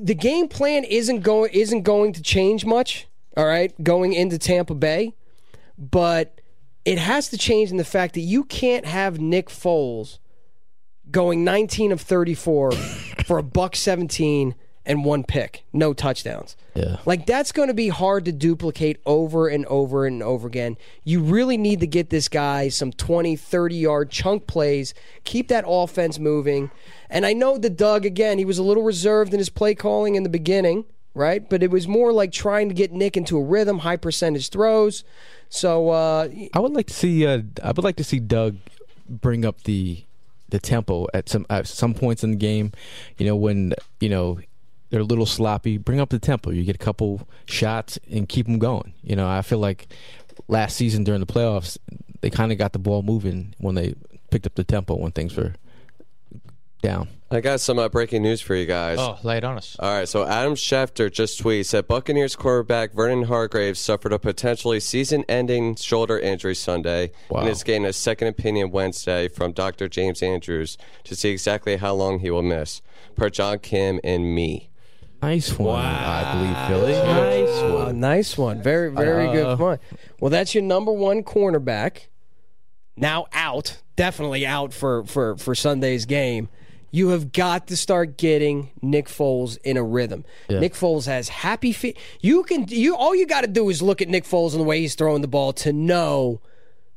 The game plan isn't going isn't going to change much. All right, going into Tampa Bay, but it has to change in the fact that you can't have Nick Foles going 19 of 34 for a buck 17 and one pick, no touchdowns. Yeah. Like that's going to be hard to duplicate over and over and over again. You really need to get this guy some 20, 30 yard chunk plays, keep that offense moving. And I know that Doug again, he was a little reserved in his play calling in the beginning, right? But it was more like trying to get Nick into a rhythm, high percentage throws. So uh I would like to see. Uh, I would like to see Doug bring up the the tempo at some at some points in the game. You know when you know they're a little sloppy. Bring up the tempo. You get a couple shots and keep them going. You know I feel like last season during the playoffs they kind of got the ball moving when they picked up the tempo when things were down. I got some uh, breaking news for you guys. Oh, lay it on us. All right, so Adam Schefter just tweeted said Buccaneers quarterback Vernon Hargreaves suffered a potentially season-ending shoulder injury Sunday Wow. and is getting a second opinion Wednesday from Dr. James Andrews to see exactly how long he will miss, per John Kim and me. Nice one, wow. I believe Philly. Nice one. Nice one. Very, very good one. Well, that's your number one cornerback. Now out, definitely out for for for Sunday's game. You have got to start getting Nick Foles in a rhythm. Nick Foles has happy feet. You can you all you got to do is look at Nick Foles and the way he's throwing the ball to know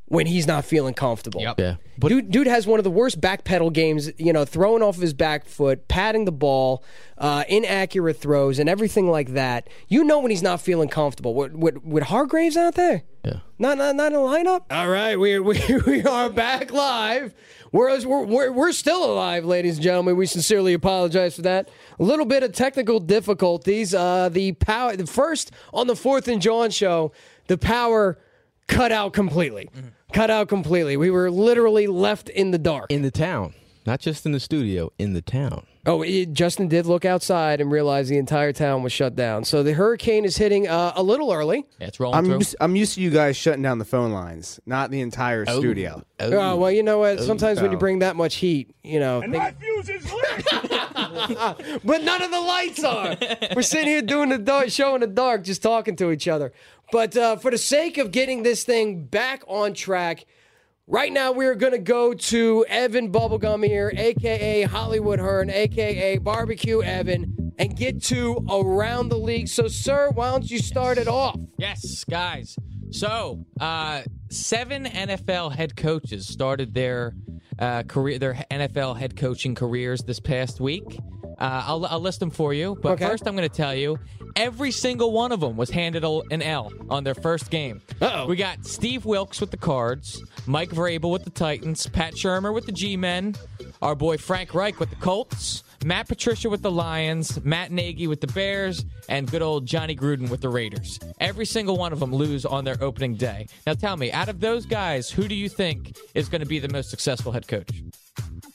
when he's not feeling comfortable. Yep. Yeah, but dude, dude has one of the worst backpedal games. You know, throwing off his back foot, patting the ball, uh, inaccurate throws, and everything like that. You know when he's not feeling comfortable. With, with, with Hargreaves out there, yeah. not not not in the lineup. All right, we we, we are back live. Whereas we're, we're we're still alive, ladies and gentlemen. We sincerely apologize for that. A little bit of technical difficulties. Uh, the power, the first on the Fourth and John show, the power cut out completely. Cut out completely. We were literally left in the dark. In the town, not just in the studio, in the town. Oh, it, Justin did look outside and realize the entire town was shut down. So the hurricane is hitting uh, a little early. Yeah, it's rolling I'm through. used, I'm used to you guys shutting down the phone lines, not the entire studio. Oh, well, you know what? Sometimes when you bring that much heat, you know. And my fuse is lit. but none of the lights are. We're sitting here doing the dark, show in the dark, just talking to each other. But uh, for the sake of getting this thing back on track, right now we're going to go to Evan Bubblegum here, aka Hollywood Hearn, aka Barbecue Evan, and get to around the league. So, sir, why don't you start it off? Yes, guys. So, uh, seven NFL head coaches started their uh, career, their NFL head coaching careers this past week. Uh, I'll, I'll list them for you, but Okay. first I'm going to tell you every single one of them was handed a- an L on their first game. Uh-oh. We got Steve Wilks with the Cards, Mike Vrabel with the Titans, Pat Shurmur with the G-Men, our boy Frank Reich with the Colts, Matt Patricia with the Lions, Matt Nagy with the Bears, and good old Johnny Gruden with the Raiders. Every single one of them lose on their opening day. Now tell me, out of those guys, who do you think is going to be the most successful head coach?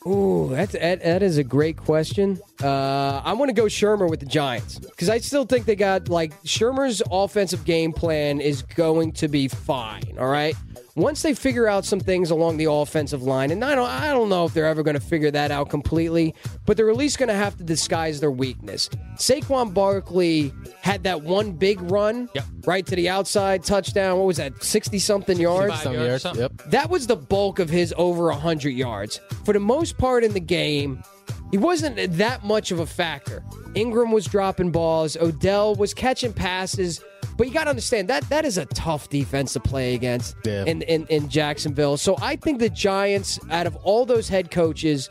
Ooh, that's, that, that is a great question. Uh, I want to go Shurmur with the Giants because I still think they got like Shurmur's offensive game plan is going to be fine. All right. Once they figure out some things along the offensive line, and I don't, I don't know if they're ever going to figure that out completely, but they're at least going to have to disguise their weakness. Saquon Barkley had that one big run Yep. right to the outside touchdown. What was that, sixty something yards? Five Some yards, yards. something. Yep. That was the bulk of his over 100 yards. For the most part in the game, he wasn't that much of a factor. Engram was dropping balls, Odell was catching passes, but you got to understand that that is a tough defense to play against Yeah. in, in, in Jacksonville. So I think the Giants, out of all those head coaches,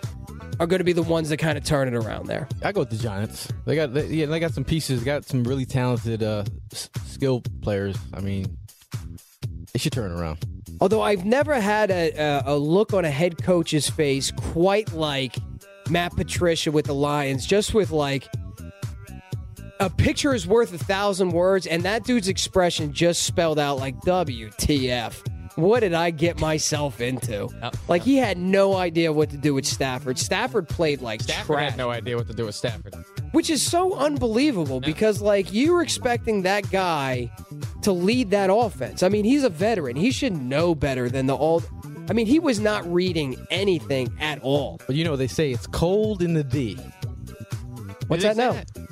are going to be the ones that kind of turn it around there. I go with the Giants. They got they, yeah, they got some pieces. They got some really talented, uh, s- skilled players. I mean, they should turn around. Although I've never had a, a, a look on a head coach's face quite like Matt Patricia with the Lions, just with like a picture is worth a thousand words, and that dude's expression just spelled out like WTF. What did I get myself into? Yep. Like oh. he had no idea what to do with Stafford. Stafford played like Stafford trash, had no idea what to do with Stafford. which is so unbelievable because like you were expecting that guy to lead that offense. I mean, he's a veteran. He should know better than the old. I mean, he was not reading anything at all. But you know, they say it's cold in the D. What's that they say now?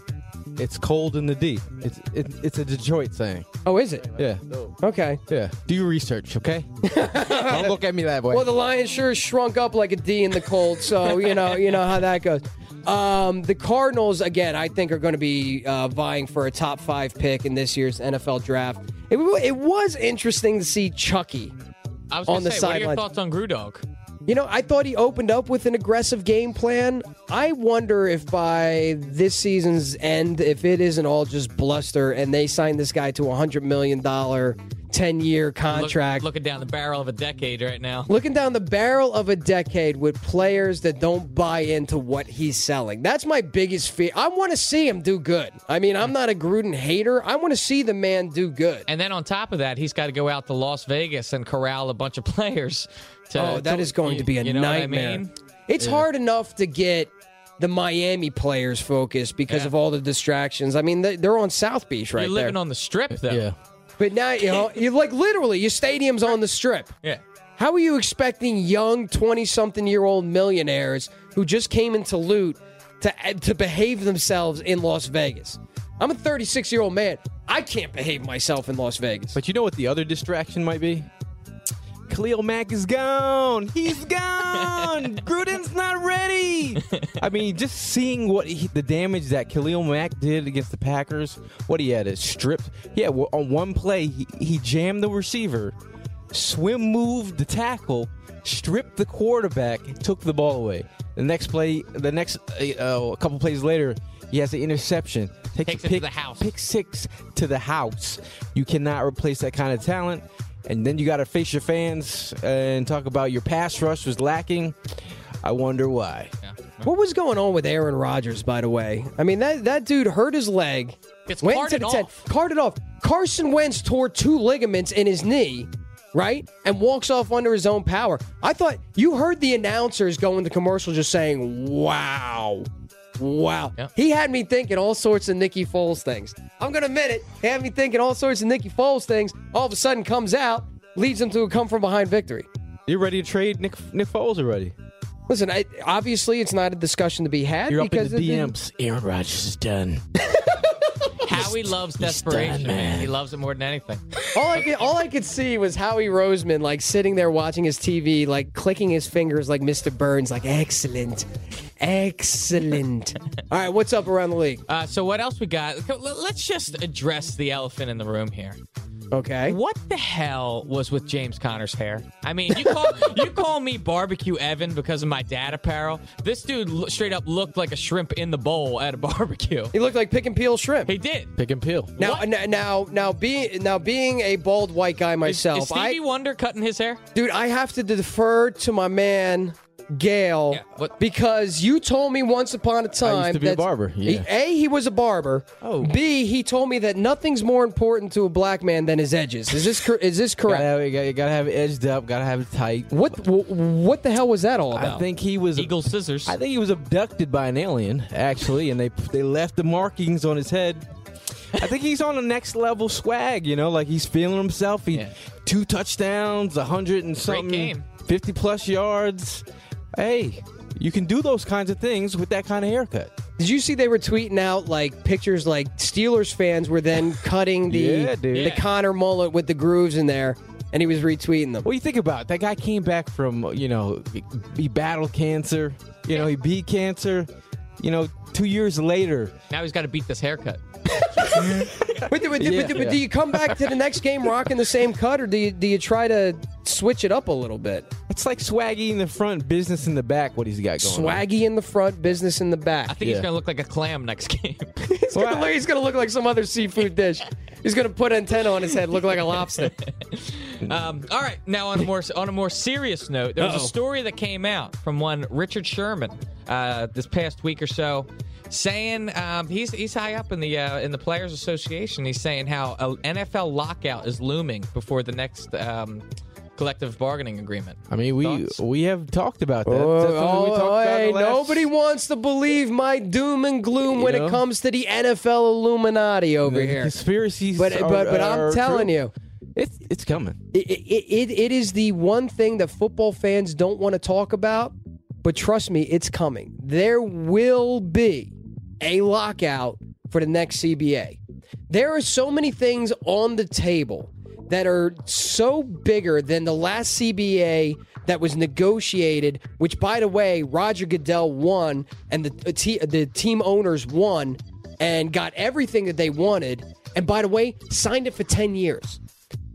That? It's cold in the D. It's it, it's a Detroit saying. Oh, is it? Yeah, Okay. yeah. Do your research, okay? Don't look at me that way. Well, the Lions sure shrunk up like a D in the cold, so you know you know how that goes. Um, the Cardinals again, I think, are going to be uh, vying for a top five pick in this year's NFL draft. It, wa- it was interesting to see Chucky. I was On going the to say, what are your sidelines. thoughts on Grudog? You know, I thought he opened up with an aggressive game plan. I wonder if by this season's end, if it isn't all just bluster and they sign this guy to a hundred million dollar, ten year Look- contract. looking down the barrel of a decade right now. looking down the barrel of a decade with players that don't buy into what he's selling. That's my biggest fear. I want to see him do good. I mean, I'm not a Gruden hater. I want to see the man do good. And then on top of that, he's got to go out to Las Vegas and corral a bunch of players. To, oh, that to- is going to be a you know what I nightmare. mean? It's hard enough to get the Miami players focused because Yeah. of all the distractions. I mean, they- they're on South Beach right You're living there. on the strip, though. yeah. but now, you know, you like literally, your stadium's on the strip. Yeah. How are you expecting young 20 something year old millionaires who just came into loot to, to behave themselves in Las Vegas? I'm a 36 year old man. I can't behave myself in Las Vegas. But you know what the other distraction might be? Khalil Mack is gone. He's gone. Gruden's not ready. I mean, just seeing what he, the damage that Khalil Mack did against the Packers. What he had is stripped. Yeah, well, on one play he, he jammed the receiver, swim moved the tackle, stripped the quarterback, took the ball away. The next play, the next uh, a couple plays later, he has an interception. Takes a it to pick, the house. Pick six to the house. You cannot replace that kind of talent. And then you got to face your fans and talk about your pass rush was lacking. I wonder why. What was going on with Aaron Rodgers, by the way? I mean, that, that dude hurt his leg, It's went carted into the tent, off. carted off. Carson Wentz tore two ligaments in his knee, right? And walks off under his own power. I thought you heard the announcers go into commercial just saying, wow. Wow. Yep. He had me thinking all sorts of Nicky Foles things. I'm going to admit it. He had me thinking all sorts of Nicky Foles things. All of a sudden comes out, leads him to a come from behind victory. You ready to trade Nick Nick Foles already? Listen, I, obviously it's not a discussion to be had You're up in because the it didn't- DMs. Aaron Rodgers is done. Howie loves desperation, man. He loves it more than anything. All I could, all I could see was Howie Roseman like sitting there watching his TV, like clicking his fingers like Mr. Burns, like excellent, excellent. all right, what's up around the league? Uh, so what else we got? Let's just address the elephant in the room here. Okay, What the hell was with James Conner's hair? I mean, you call you call me barbecue Evan because of my dad apparel. This dude lo- straight up looked like a shrimp in the bowl at a barbecue. he looked like pick and peel shrimp. He did. Pick and peel. now, n- now, now, being now being a bald white guy Is, myself, is Stevie I, Wonder cutting his hair? dude, I have to defer to my man. Gail, Yeah, what- because you told me once upon a time to be a that- barber, he- yeah. a, he was a barber. Oh. B, he told me that nothing's more important to a black man than his edges. Is this cor- is this Gotta correct? have, it, gotta, gotta have it edged up. Gotta have it tight. What wh- what the hell was that all about? I think he was. Eagle scissors. I think he was abducted by an alien, actually, and they they left the markings on his head. I think he's on the next level swag, you know, like he's feeling himself. He Yeah. two touchdowns, a hundred and something, game. fifty plus yards. Hey, you can do those kinds of things with that kind of haircut. Did you see they were tweeting out like pictures like Steelers fans were then cutting the Yeah, the Yeah. Conner mullet with the grooves in there, and he was retweeting them. What do you think about it? that guy? Came back from you know he battled cancer. You know he beat cancer. You know two years later, now he's got to beat this haircut. But, but- but- Yeah. but do you come back to the next game rocking the same cut, or do you do you try to switch it up a little bit? it's like swaggy in the front, business in the back. What he's got going on. Swaggy in the front, business in the back. I think he's gonna look like a clam next game. He's gonna, look, he's gonna look like some other seafood dish. He's gonna put antenna on his head, look like a lobster. Um, all right, now on a more on a more serious note, there was Uh-oh. a story that came out from one Richard Sherman uh, this past week or so, saying um, he's he's high up in the uh, in the Players Association. He's saying how an NFL lockout is looming before the next um, collective bargaining agreement. I mean, we Thoughts? we have talked about that. Oh, That's something we oh, about hey, last- nobody wants to believe my doom and gloom You when know? it comes to the NFL Illuminati over The here. Conspiracies, But are- but but I'm are telling true. you, it's it's coming. it, it, it, it is the one thing that football fans don't want to talk about. But trust me, it's coming. There will be a lockout for the next CBA. There are so many things on the table that are so bigger than the last CBA that was negotiated, which, by the way, Roger Goodell won and the, the team owners won and got everything that they wanted. And by the way, signed it for 10 years.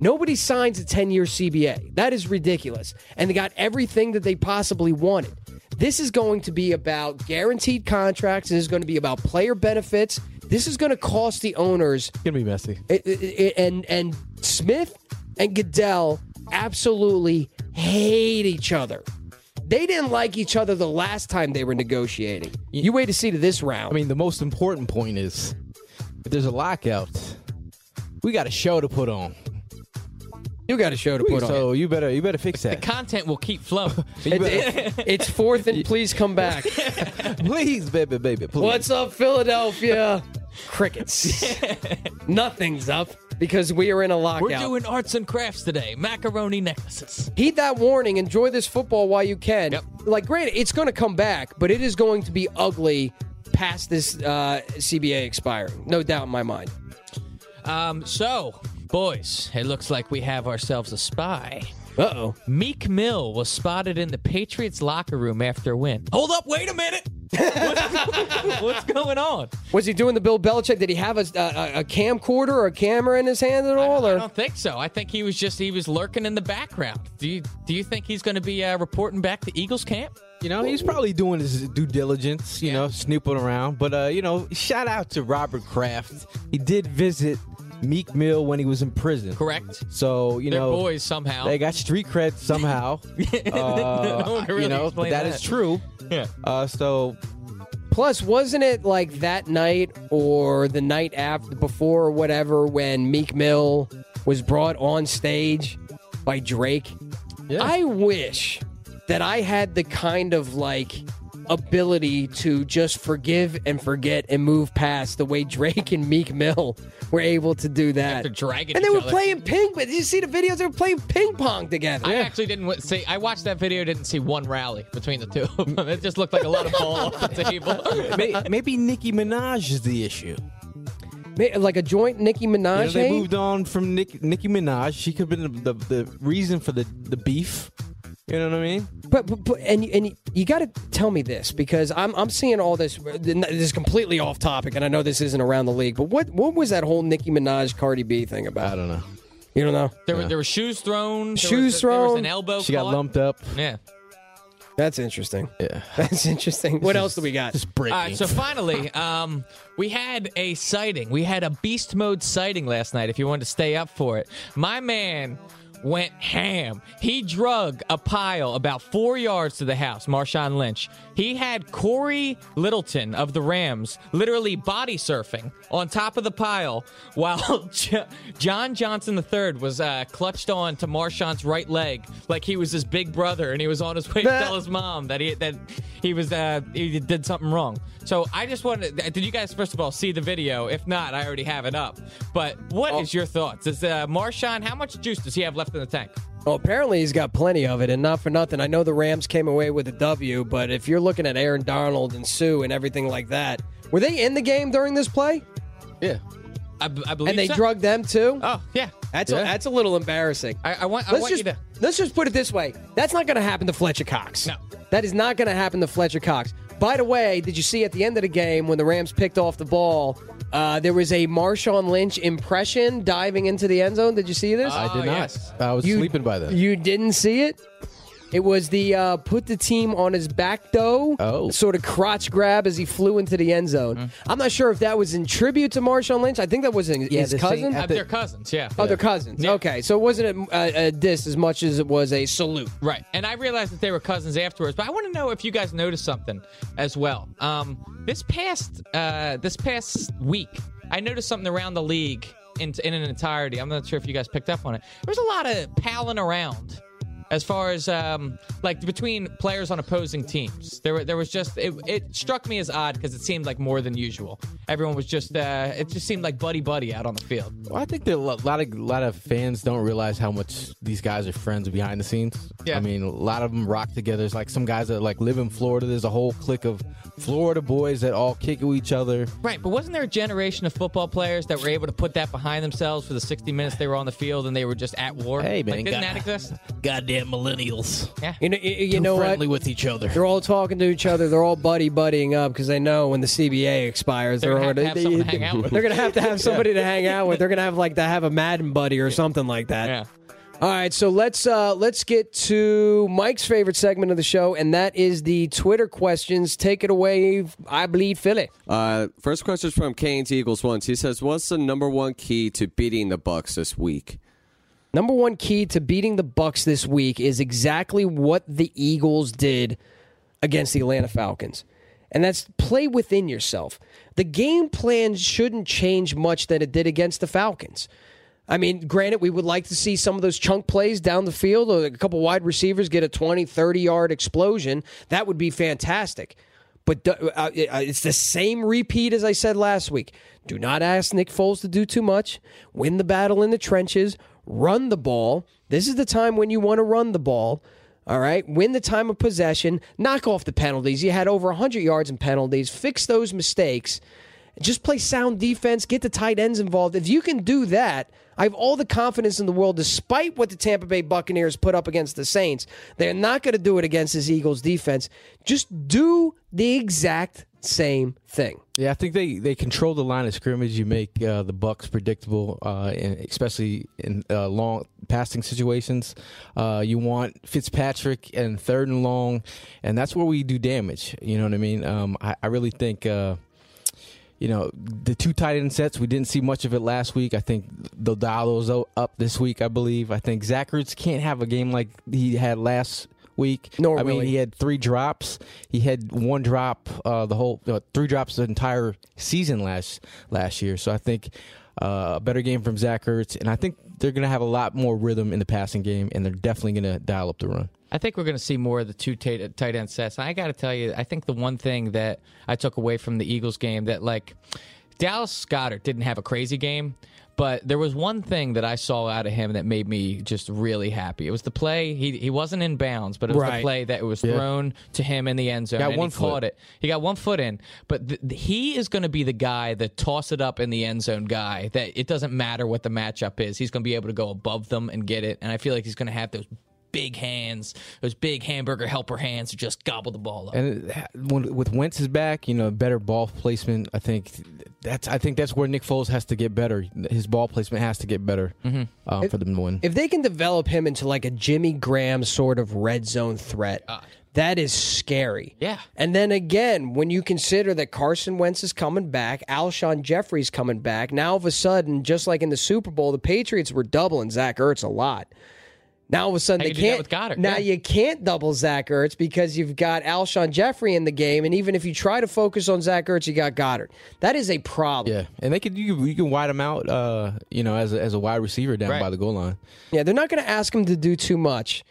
Nobody signs a 10 year CBA. That is ridiculous. And they got everything that they possibly wanted. This is going to be about guaranteed contracts. This is going to be about player benefits. This is going to cost the owners. It's gonna be messy. It- it- it- and and Smith and Goodell absolutely hate each other. They didn't like each other the last time they were negotiating. You wait to see to this round. I mean, the most important point is if there's a lockout, we got a show to put on. You got a show to put on. so you better you better fix that. The content will keep flowing. It- it- it's fourth and please come back. please, baby, baby, please. What's up, Philadelphia? Crickets. Nothing's up because we are in a lockout. We're doing arts and crafts today. Macaroni necklaces. Heed that warning. Enjoy this football while you can. Yep. Like, granted, it's going to come back, but it is going to be ugly past this uh, CBA expiring. No doubt in my mind. Um, so, boys, it looks like we have ourselves a spy. Uh oh. Meek Mill was spotted in the Patriots locker room after a win. Hold up, wait a minute. What's, what's going on? Was he doing the Bill Belichick? Did he have a, a, a camcorder or a camera in his hand at all? I Or? don't think so. I think he was just he was lurking in the background. Do you do you think he's going to be uh, reporting back to Eagles camp? You know, he's probably doing his due diligence, you know, snooping around. But, uh, you know, shout out to Robert Kraft. He did visit Meek Mill when he was in prison. Correct. So, you They're know, boys somehow. they got street cred somehow. uh, No one can really you know, explain that that. is true. Yeah. Uh, so, Plus, wasn't it like that night or the night after, before or whatever, when Meek Mill was brought on stage by Drake? Yeah. I wish that I had the kind of like ability to just forgive and forget and move past the way Drake and Meek Mill were able to do that. After dragging and they were other. ping pong. Did you see the videos? They were playing ping pong together. I actually didn't see. I watched that video. Didn't see one rally between the two of them. It just looked like a lot of ball off the table. may, maybe Nicki Minaj is the issue. Like a joint Nicki You know, Minaj. they hate? moved on from Nick, Nicki Minaj. She could have been the, the, the reason for the, the beef. You know what I mean? But, but, but and and you got to tell me this because I'm I'm seeing all this. This is completely off topic, and I know this isn't around the league. But what what was that whole Nicki Minaj Cardi B thing about? I don't know. You don't know? There, were, there were shoes thrown. there Shoes was, There was thrown. an elbow. She got lumped up. Yeah. That's interesting. Yeah. That's interesting. What else do we got? Just breaking. All right, so finally, um, we had a sighting. We had a beast mode sighting last night. If you wanted to stay up for it, my man went ham. He drug a pile about four yards to the house. Marshawn Lynch. He had Cory Littleton of the Rams literally body surfing on top of the pile while John Johnson III was uh, clutched on to Marshawn's right leg like he was his big brother, and he was on his way to tell his mom that he that he was uh, he did something wrong. So I just wanted. Did you guys first of all see the video? If not, I already have it up. But what is your thoughts? Is uh, Marshawn? How much juice does he have left in the tank? Well, apparently he's got plenty of it, and not for nothing. I know the Rams came away with a W, but if you're looking at Aaron Donald and Suh and everything like that, were they in the game during this play? yeah. I, b- I believe. And they so. drugged them too. Oh yeah. That's Yeah. a, that's a little embarrassing. I, I want. I let's want just you to. let's just put it this way. That's not going to happen to Fletcher Cox. No. that is not going to happen to Fletcher Cox. By the way, did you see at the end of the game when the Rams picked off the ball? Uh, there was a Marshawn Lynch impression diving into the end zone. Did you see this? I did Oh, not. yes. I was You- sleeping by then. You didn't see it? It was the uh, put the team on his back though, Oh. sort of crotch grab as he flew into the end zone. Mm-hmm. I'm not sure if that was in tribute to Marshawn Lynch. I think that was in, Yeah, his cousin. same- Uh, they're cousins. Yeah. Oh, they're cousins. Yeah. Okay, so it wasn't a, a, a diss as much as it was a salute. Right. And I realized that they were cousins afterwards, but I want to know if you guys noticed something as well. Um, this past uh, this past week, I noticed something around the league in, in an entirety. I'm not sure if you guys picked up on it. There's a lot of palling around as far as um, like between players on opposing teams. There, there was just it, it struck me as odd because it seemed like more than usual. Everyone was just uh, it just seemed like buddy buddy out on the field. Well, I think that a lot of a lot of fans don't realize how much these guys are friends behind the scenes. Yeah. I mean, a lot of them rock together. There's like some guys that like live in Florida. There's a whole clique of Florida boys that all kick with each other. Right, but wasn't there a generation of football players that were able to put that behind themselves for the 60 minutes they were on the field and they were just at war? Hey, man, like, didn't God- that exist? Goddamn millennials. Yeah. You know, you, you Too know what? friendly with each other. They're all talking to each other. They're all buddy buddying up because they know when the CBA expires, They're they're, gonna have to have to hang out with. They're gonna have to have somebody to hang out with. They're gonna have like to have a Madden buddy or something like that. Yeah. All right, so let's uh, let's get to Mike's favorite segment of the show, and that is the Twitter questions. Take it away, I bleed Philly. Uh, first question is from Kane's Eagles once. He says, "What's the number one key to beating the Bucks this week?" Number one key to beating the Bucks this week is exactly what the Eagles did against the Atlanta Falcons. And that's play within yourself. The game plan shouldn't change much than it did against the Falcons. I mean, granted, we would like to see some of those chunk plays down the field, or a couple wide receivers get a 20, 30 yard explosion. That would be fantastic. But uh, uh, it's the same repeat as I said last week. Do not ask Nick Foles to do too much. Win the battle in the trenches. Run the ball. This is the time when you want to run the ball. All right. Win the time of possession. Knock off the penalties. You had over 100 yards in penalties. Fix those mistakes. Just play sound defense. Get the tight ends involved. If you can do that, I have all the confidence in the world, despite what the Tampa Bay Buccaneers put up against the Saints. They're not going to do it against this Eagles defense. Just do the exact same thing. Yeah, I think they, they control the line of scrimmage. You make uh, the Bucks predictable, uh, and especially in uh, long passing situations. Uh, you want Fitzpatrick and third and long, and that's where we do damage. You know what I mean? Um, I, I really think. Uh, you know the two tight end sets. We didn't see much of it last week. I think they'll dial those up this week. I believe. I think Zach Ertz can't have a game like he had last week. Nor I mean, he. he had three drops. He had one drop uh, the whole uh, three drops the entire season last last year. So I think uh, a better game from Zach Ertz, and I think they're going to have a lot more rhythm in the passing game, and they're definitely going to dial up the run. I think we're going to see more of the two tight, tight end sets. And I got to tell you, I think the one thing that I took away from the Eagles game that like Dallas Goedert didn't have a crazy game, but there was one thing that I saw out of him that made me just really happy. It was the play. He he wasn't in bounds, but it was Right. the play that it was Yeah. thrown to him in the end zone. Got and one he foot. caught it. He got one foot in, but th- th- he is going to be the guy that toss it up in the end zone guy. That it doesn't matter what the matchup is. He's going to be able to go above them and get it. And I feel like he's going to have those big hands, those big hamburger helper hands to just gobble the ball up. And when, with Wentz's back, you know, better ball placement. I think that's I think that's where Nick Foles has to get better. His ball placement has to get better um, for them to win. If they can develop him into like a Jimmy Graham sort of red zone threat, that is scary. Yeah. And then again, when you consider that Carson Wentz is coming back, Alshon Jeffery's coming back, now all of a sudden, just like in the Super Bowl, the Patriots were doubling Zach Ertz a lot. Now all of a sudden How they you can't. with Goedert, now yeah. you can't double Zach Ertz because you've got Alshon Jeffery in the game, and even if you try to focus on Zach Ertz, you got Goedert. That is a problem. Yeah, and they could you, you can wide him out, uh, you know, as a, as a wide receiver down Right. by the goal line. Yeah, they're not going to ask him to do too much.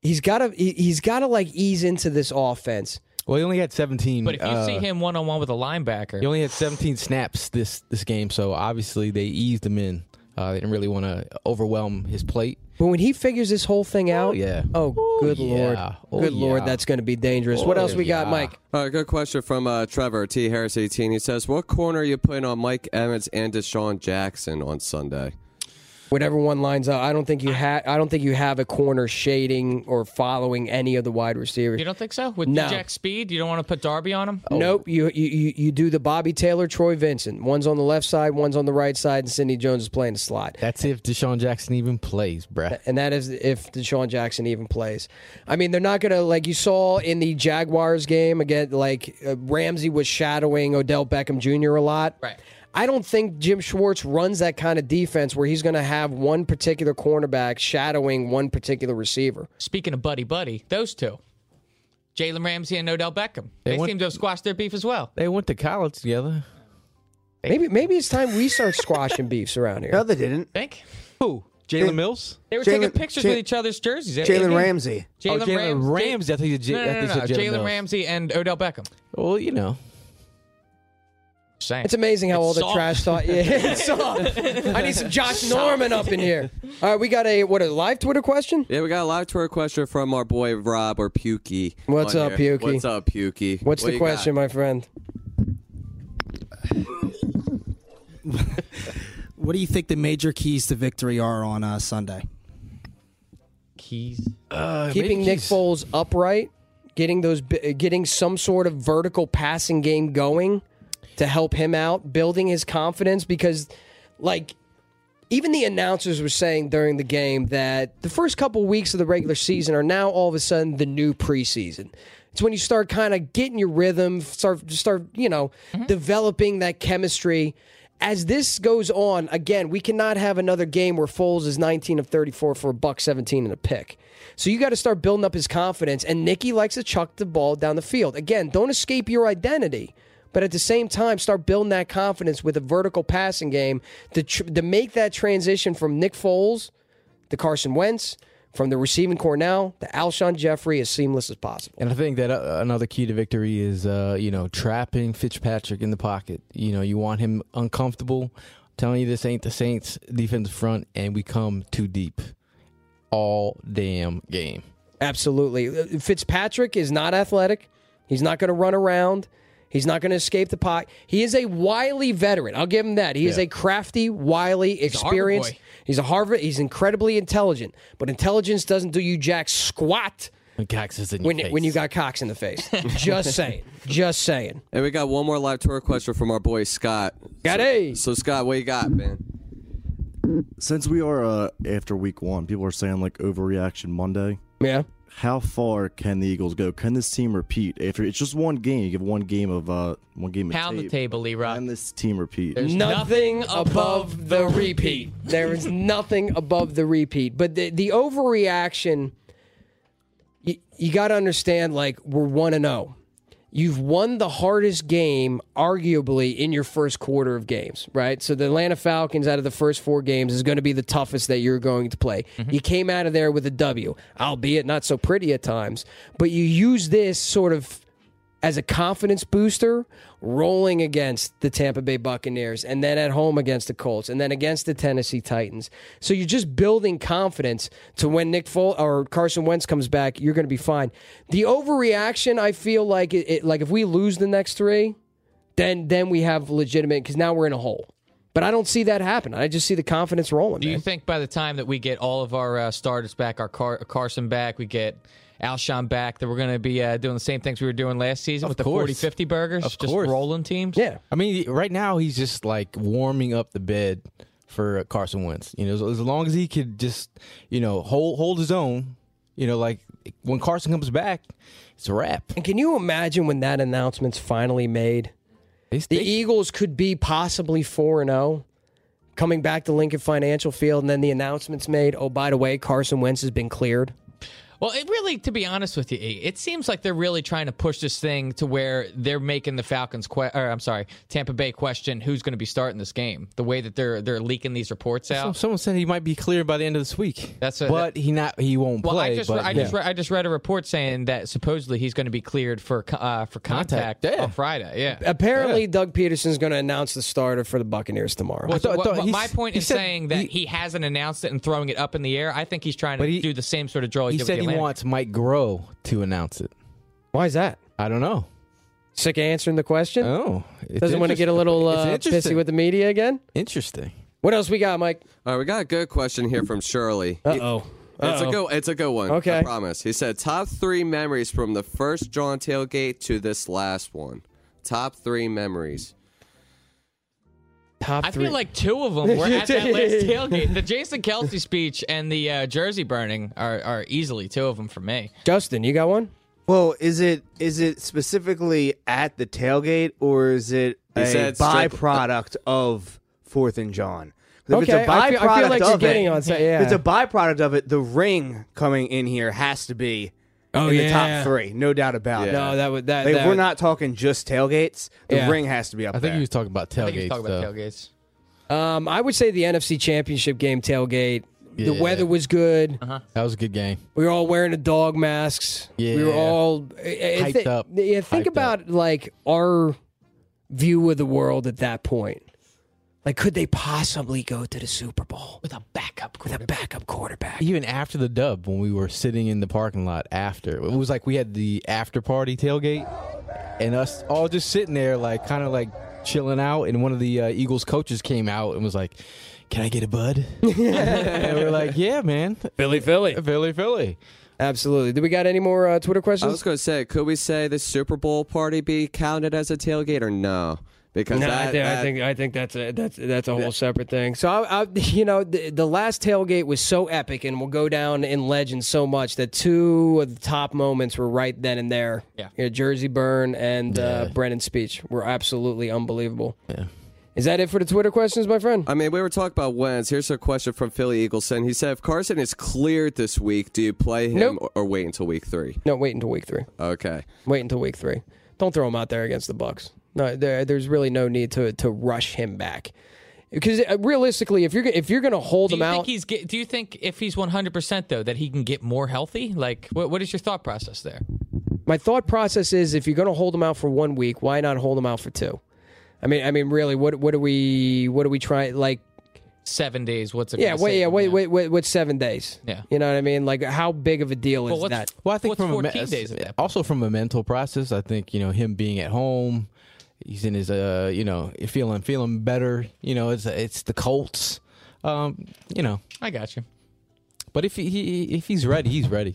He's got to he, he's got to like ease into this offense. Well, he only had 17. but if you uh, see him one on one with a linebacker, he only had 17 snaps this this game, so obviously they eased him in. Uh, they didn't really want to overwhelm his plate. But when he figures this whole thing out, yeah. Oh, good yeah. lord, Oh, good lord, yeah. that's going to be dangerous. what Oh, else we got. Mike? All right, good question from uh, Trevor T Harris eighteen. He says, "What corner are you putting on Mike Evans and DeSean Jackson on Sunday?" Whatever one lines up, I don't think you have. I don't think you have a corner shading or following any of the wide receivers. you don't think so? With No. Jack Speed, you don't want to put Darby on him? Nope. You, you you you do the Bobby Taylor, Troy Vincent. One's on the left side, one's on the right side, and Sidney Jones is playing the slot. That's if DeSean Jackson even plays, bruh. and that is if DeSean Jackson even plays. I mean, they're not going to like you saw in the Jaguars game again. Like uh, Ramsey was shadowing Odell Beckham Jr. a lot. Right. I don't think Jim Schwartz runs that kind of defense where he's going to have one particular cornerback shadowing one particular receiver. Speaking of buddy buddy, those two, Jalen Ramsey and Odell Beckham, they, They went- seem to have squashed their beef as well. They went to college together. Maybe maybe it's time we start squashing beefs around here. No, they didn't. Think Who? Jalen Mills? They were Jalen- taking pictures Ja- with each other's jerseys. Jalen Ramsey. Oh, Jalen oh, Ramsey. Ramsey. I think it's J- No, no, no, no. Jalen Jalen Ramsey and Odell Beckham. Well, you know. Saying. It's amazing how It's all the soft. trash thought. Yeah, it's soft. I need some Josh Norman up in here. All right, we got a what a live Twitter question. Yeah, we got a live Twitter question from our boy Rob or Pukey. What's on up, here. Pukey? What's up, Pukey? What's What the you got? question, my friend? What do you think the major keys to victory are on uh, Sunday? Keys. Keeping Nick Foles upright, getting those, bi- getting some sort of vertical passing game going to help him out, building his confidence because, like, even the announcers were saying during the game that the first couple weeks of the regular season are now all of a sudden the new preseason. It's when you start kind of getting your rhythm, start start you know mm-hmm. developing that chemistry. As this goes on, again, we cannot have another game where Foles is 19 of 34 for a buck 17 and a pick. So you got to start building up his confidence. And Nicky likes to chuck the ball down the field. Again, don't escape your identity. But at the same time, start building that confidence with a vertical passing game to, tr- to make that transition from Nick Foles to Carson Wentz, from the receiving core now to Alshon Jeffery as seamless as possible. And I think that uh, another key to victory is, uh, you know, trapping Fitzpatrick in the pocket. You know, you want him uncomfortable. I'm telling you, this ain't the Saints' defensive front, and we come too deep all damn game. Absolutely. Uh, Fitzpatrick is not athletic. He's not going to run around. He's not going to escape the pot. He is a wily veteran. I'll give him that. He is a crafty, wily, a Harvard experienced. boy. He's a Harvard. He's incredibly intelligent. But intelligence doesn't do you jack squat And Cox is in when your face. when you got Cox in the face. Just saying. Just saying. And we got one more live tour question from our boy Scott. Got so, a. So Scott, what you got, man? Since we are uh, after week one, people are saying like overreaction Monday. Yeah. How far can the Eagles go? Can this team repeat after it's just one game? You give one game of uh one game of Pound the table, Leroy. Can this team repeat? There's nothing, nothing above above the the repeat. there is nothing above the repeat. But the, the overreaction, you, you got to understand like, we're 1 and 0. You've won the hardest game, arguably, in your first quarter of games, right? So the Atlanta Falcons, out of the first four games, is going to be the toughest that you're going to play. Mm-hmm. You came out of there with a W, albeit not so pretty at times, but you use this sort of as a confidence booster rolling against the Tampa Bay Buccaneers and then at home against the Colts and then against the Tennessee Titans. So you're just building confidence to when Nick Foles or Carson Wentz comes back, you're going to be fine. The overreaction, I feel like it, it like if we lose the next 3, then then we have legitimate cuz now we're in a hole. But I don't see that happen. I just see the confidence rolling. Do you think by the time that we get all of our uh, starters back, our Car- Carson back, we get Alshon back, that we're going to be uh, doing the same things we were doing last season Of with the course. 40 50 burgers? Of just course. rolling teams? Yeah. I mean, right now he's just like warming up the bed for Carson Wentz. You know, as, as long as he could just, you know, hold hold his own. You know, like when Carson comes back, it's a wrap. And can you imagine when that announcement's finally made? They, The Eagles could be possibly 4 and 0 coming back to Lincoln Financial Field and then the announcement's made, "Oh, by the way, Carson Wentz has been cleared." Well, it really, to be honest with you, it seems like they're really trying to push this thing to where they're making the Falcons, que- or I'm sorry, Tampa Bay question who's going to be starting this game. The way that they're they're leaking these reports Some- out. Someone said he might be cleared by the end of this week. That's a- but he not he won't Well, play. I just but, I just yeah. read, I just read a report saying that supposedly he's going to be cleared for uh, for contact, Contact, yeah. on Friday. Yeah. Apparently, Doug Pederson's going to announce the starter for the Buccaneers tomorrow. Well, thought- what- what my point is saying that he, he- hasn't announced it and throwing it up in the air, I think he's trying to he- do the same sort of drill he, he did said with he the Atlanta. wants Mike Groh to announce it. Why is that? I don't know. Sick of answering the question. Oh, it's Doesn't want to get a little uh, It's pissy with the media again. Interesting. What else we got, Mike? All right, we got a good question here from Shirley. Uh oh. It's a good. It's a good one. Okay. I promise. He said top three memories from the first John tailgate to this last one. Top three memories. Top I three. feel like two of them were at that last tailgate. The Jason Kelce speech and the uh, jersey burning are, are easily two of them for me. Justin, you got one? Well, is it is it specifically at the tailgate or is it a said strip- byproduct of Fourth and John? 'Cause If Okay, it's a I feel- I feel byproduct like you're of getting it, on some- if yeah. it's a byproduct of it, the ring coming in here has to be Oh, in the yeah. top three, no doubt about it. No, that would that. Like, that we're not talking just tailgates, the Yeah. ring has to be up I think there. he was talking about I think he's tailgates. talking about though. tailgates. Um, I would say the NFC Championship game tailgate The Yeah. weather was good. Uh-huh. That was a good game. We were all wearing the dog masks. We were Yeah. all I- I Hyped thi- up. Yeah, think Hyped about like our view of the world at that point. Like, could they possibly go to the Super Bowl with a backup with a backup quarterback? Even after the dub, when we were sitting in the parking lot after, it was like we had the after party tailgate, and us all just sitting there, like kind of like chilling out. And one of the uh, Eagles coaches came out and was like, "Can I get a bud?" and we are like, "Yeah, man, Philly, Philly, Philly, Philly." Absolutely. Do we got any more uh, Twitter questions? I was going to say, could we say the Super Bowl party be counted as a tailgate or no? Because No, that, I, think, I think I think that's a that's that's a whole separate thing. So I, I you know the, the last tailgate was so epic and will go down in legend so much that two of the top moments were right then and there. Yeah. You know, Jersey Burn and uh, Brennan's speech were absolutely unbelievable. Yeah. Is that it for the Twitter questions, my friend? I mean, we were talking about wins. Here's a question from Philly Eagleson. He said, if Carson is cleared this week, do you play him Nope. or, or wait until week three? No, wait until week three. Okay. Wait until week three. Don't throw him out there against the Bucks. No, there, there's really no need to to rush him back. Because uh, realistically, if you're if you're going to hold Do him you out, he's get, do you think if he's 100% though that he can get more healthy? Like what what is your thought process there? my thought process is if you're going to hold him out for one week, why not hold him out for two? I mean, I mean, really, what what do we what do we try like? 7 days what's it Yeah, wait, save yeah, wait, wait, wait, wait, seven days. Yeah. you know what I mean. Like, how big of a deal is Well, what's- that? Well, I think What's from a, days at that also from a mental process, I think you know him being at home, he's in his uh you know feeling feeling better. You know, it's it's the Colts. Um, you know, I got you. but if he, he if he's ready, he's ready.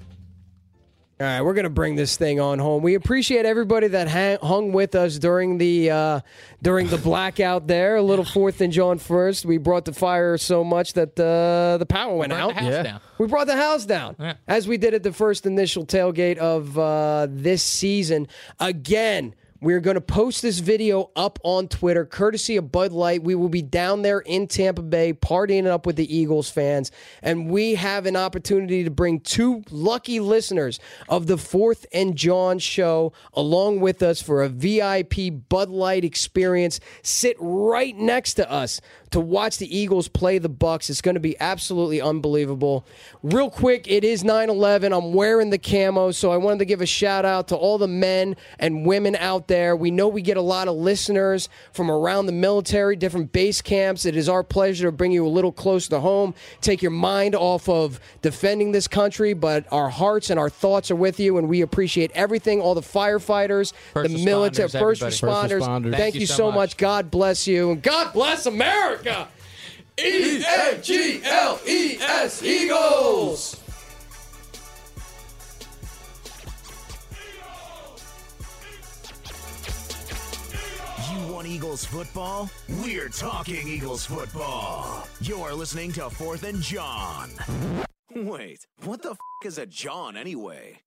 All right, we're gonna bring this thing on home. We appreciate everybody that hang, hung with us during the uh, during the blackout. There, a little Fourth and John first. We brought the fire so much that uh, the power went Burned out. the house Yeah. down. We brought the house down, Yeah. as we did at the first initial tailgate of uh, this season. Again, we're going to post this video up on Twitter, courtesy of Bud Light. We will be down there in Tampa Bay partying up with the Eagles fans. And we have an opportunity to bring two lucky listeners of the Fourth and John show along with us for a VIP Bud Light experience. Sit right next to us to watch the Eagles play the Bucks. It's going to be absolutely unbelievable. Real quick, it is 9/11. I'm wearing the camo, so I wanted to give a shout out to all the men and women out there. We know we get a lot of listeners from around the military, different base camps. It is our pleasure to bring you a little closer to home, take your mind off of defending this country, but our hearts and our thoughts are with you and we appreciate everything all the firefighters, First the military, first responders. First responders. Thank, you, so much. God bless you and God bless America. E A G L E S Eagles. You want Eagles football? We're talking Eagles football. You're listening to Fourth and John. Wait, what the f is a John anyway?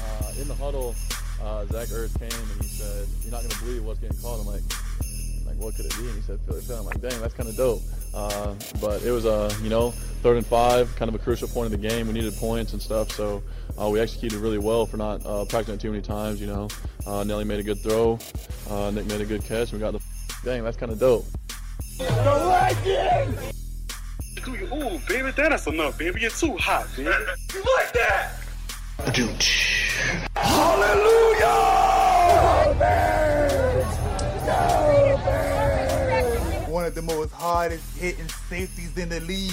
uh, in the huddle, uh, Zach Ertz came and he said, "You're not gonna believe what's getting called." I'm like, "Like what could it be?" And he said, "Philly Philly." I'm like, "Dang, that's kind of dope." Uh, but it was a uh, you know third and five, kind of a crucial point of the game. We needed points and stuff, so uh, we executed really well for not uh, practicing it too many times. You know, uh, Nelly made a good throw, uh, Nick made a good catch, and we got the. Dang, that's kind of dope. Ooh, baby, that is enough, baby. You're too hot, baby. You like that? One of the most hardest hitting safeties in the league.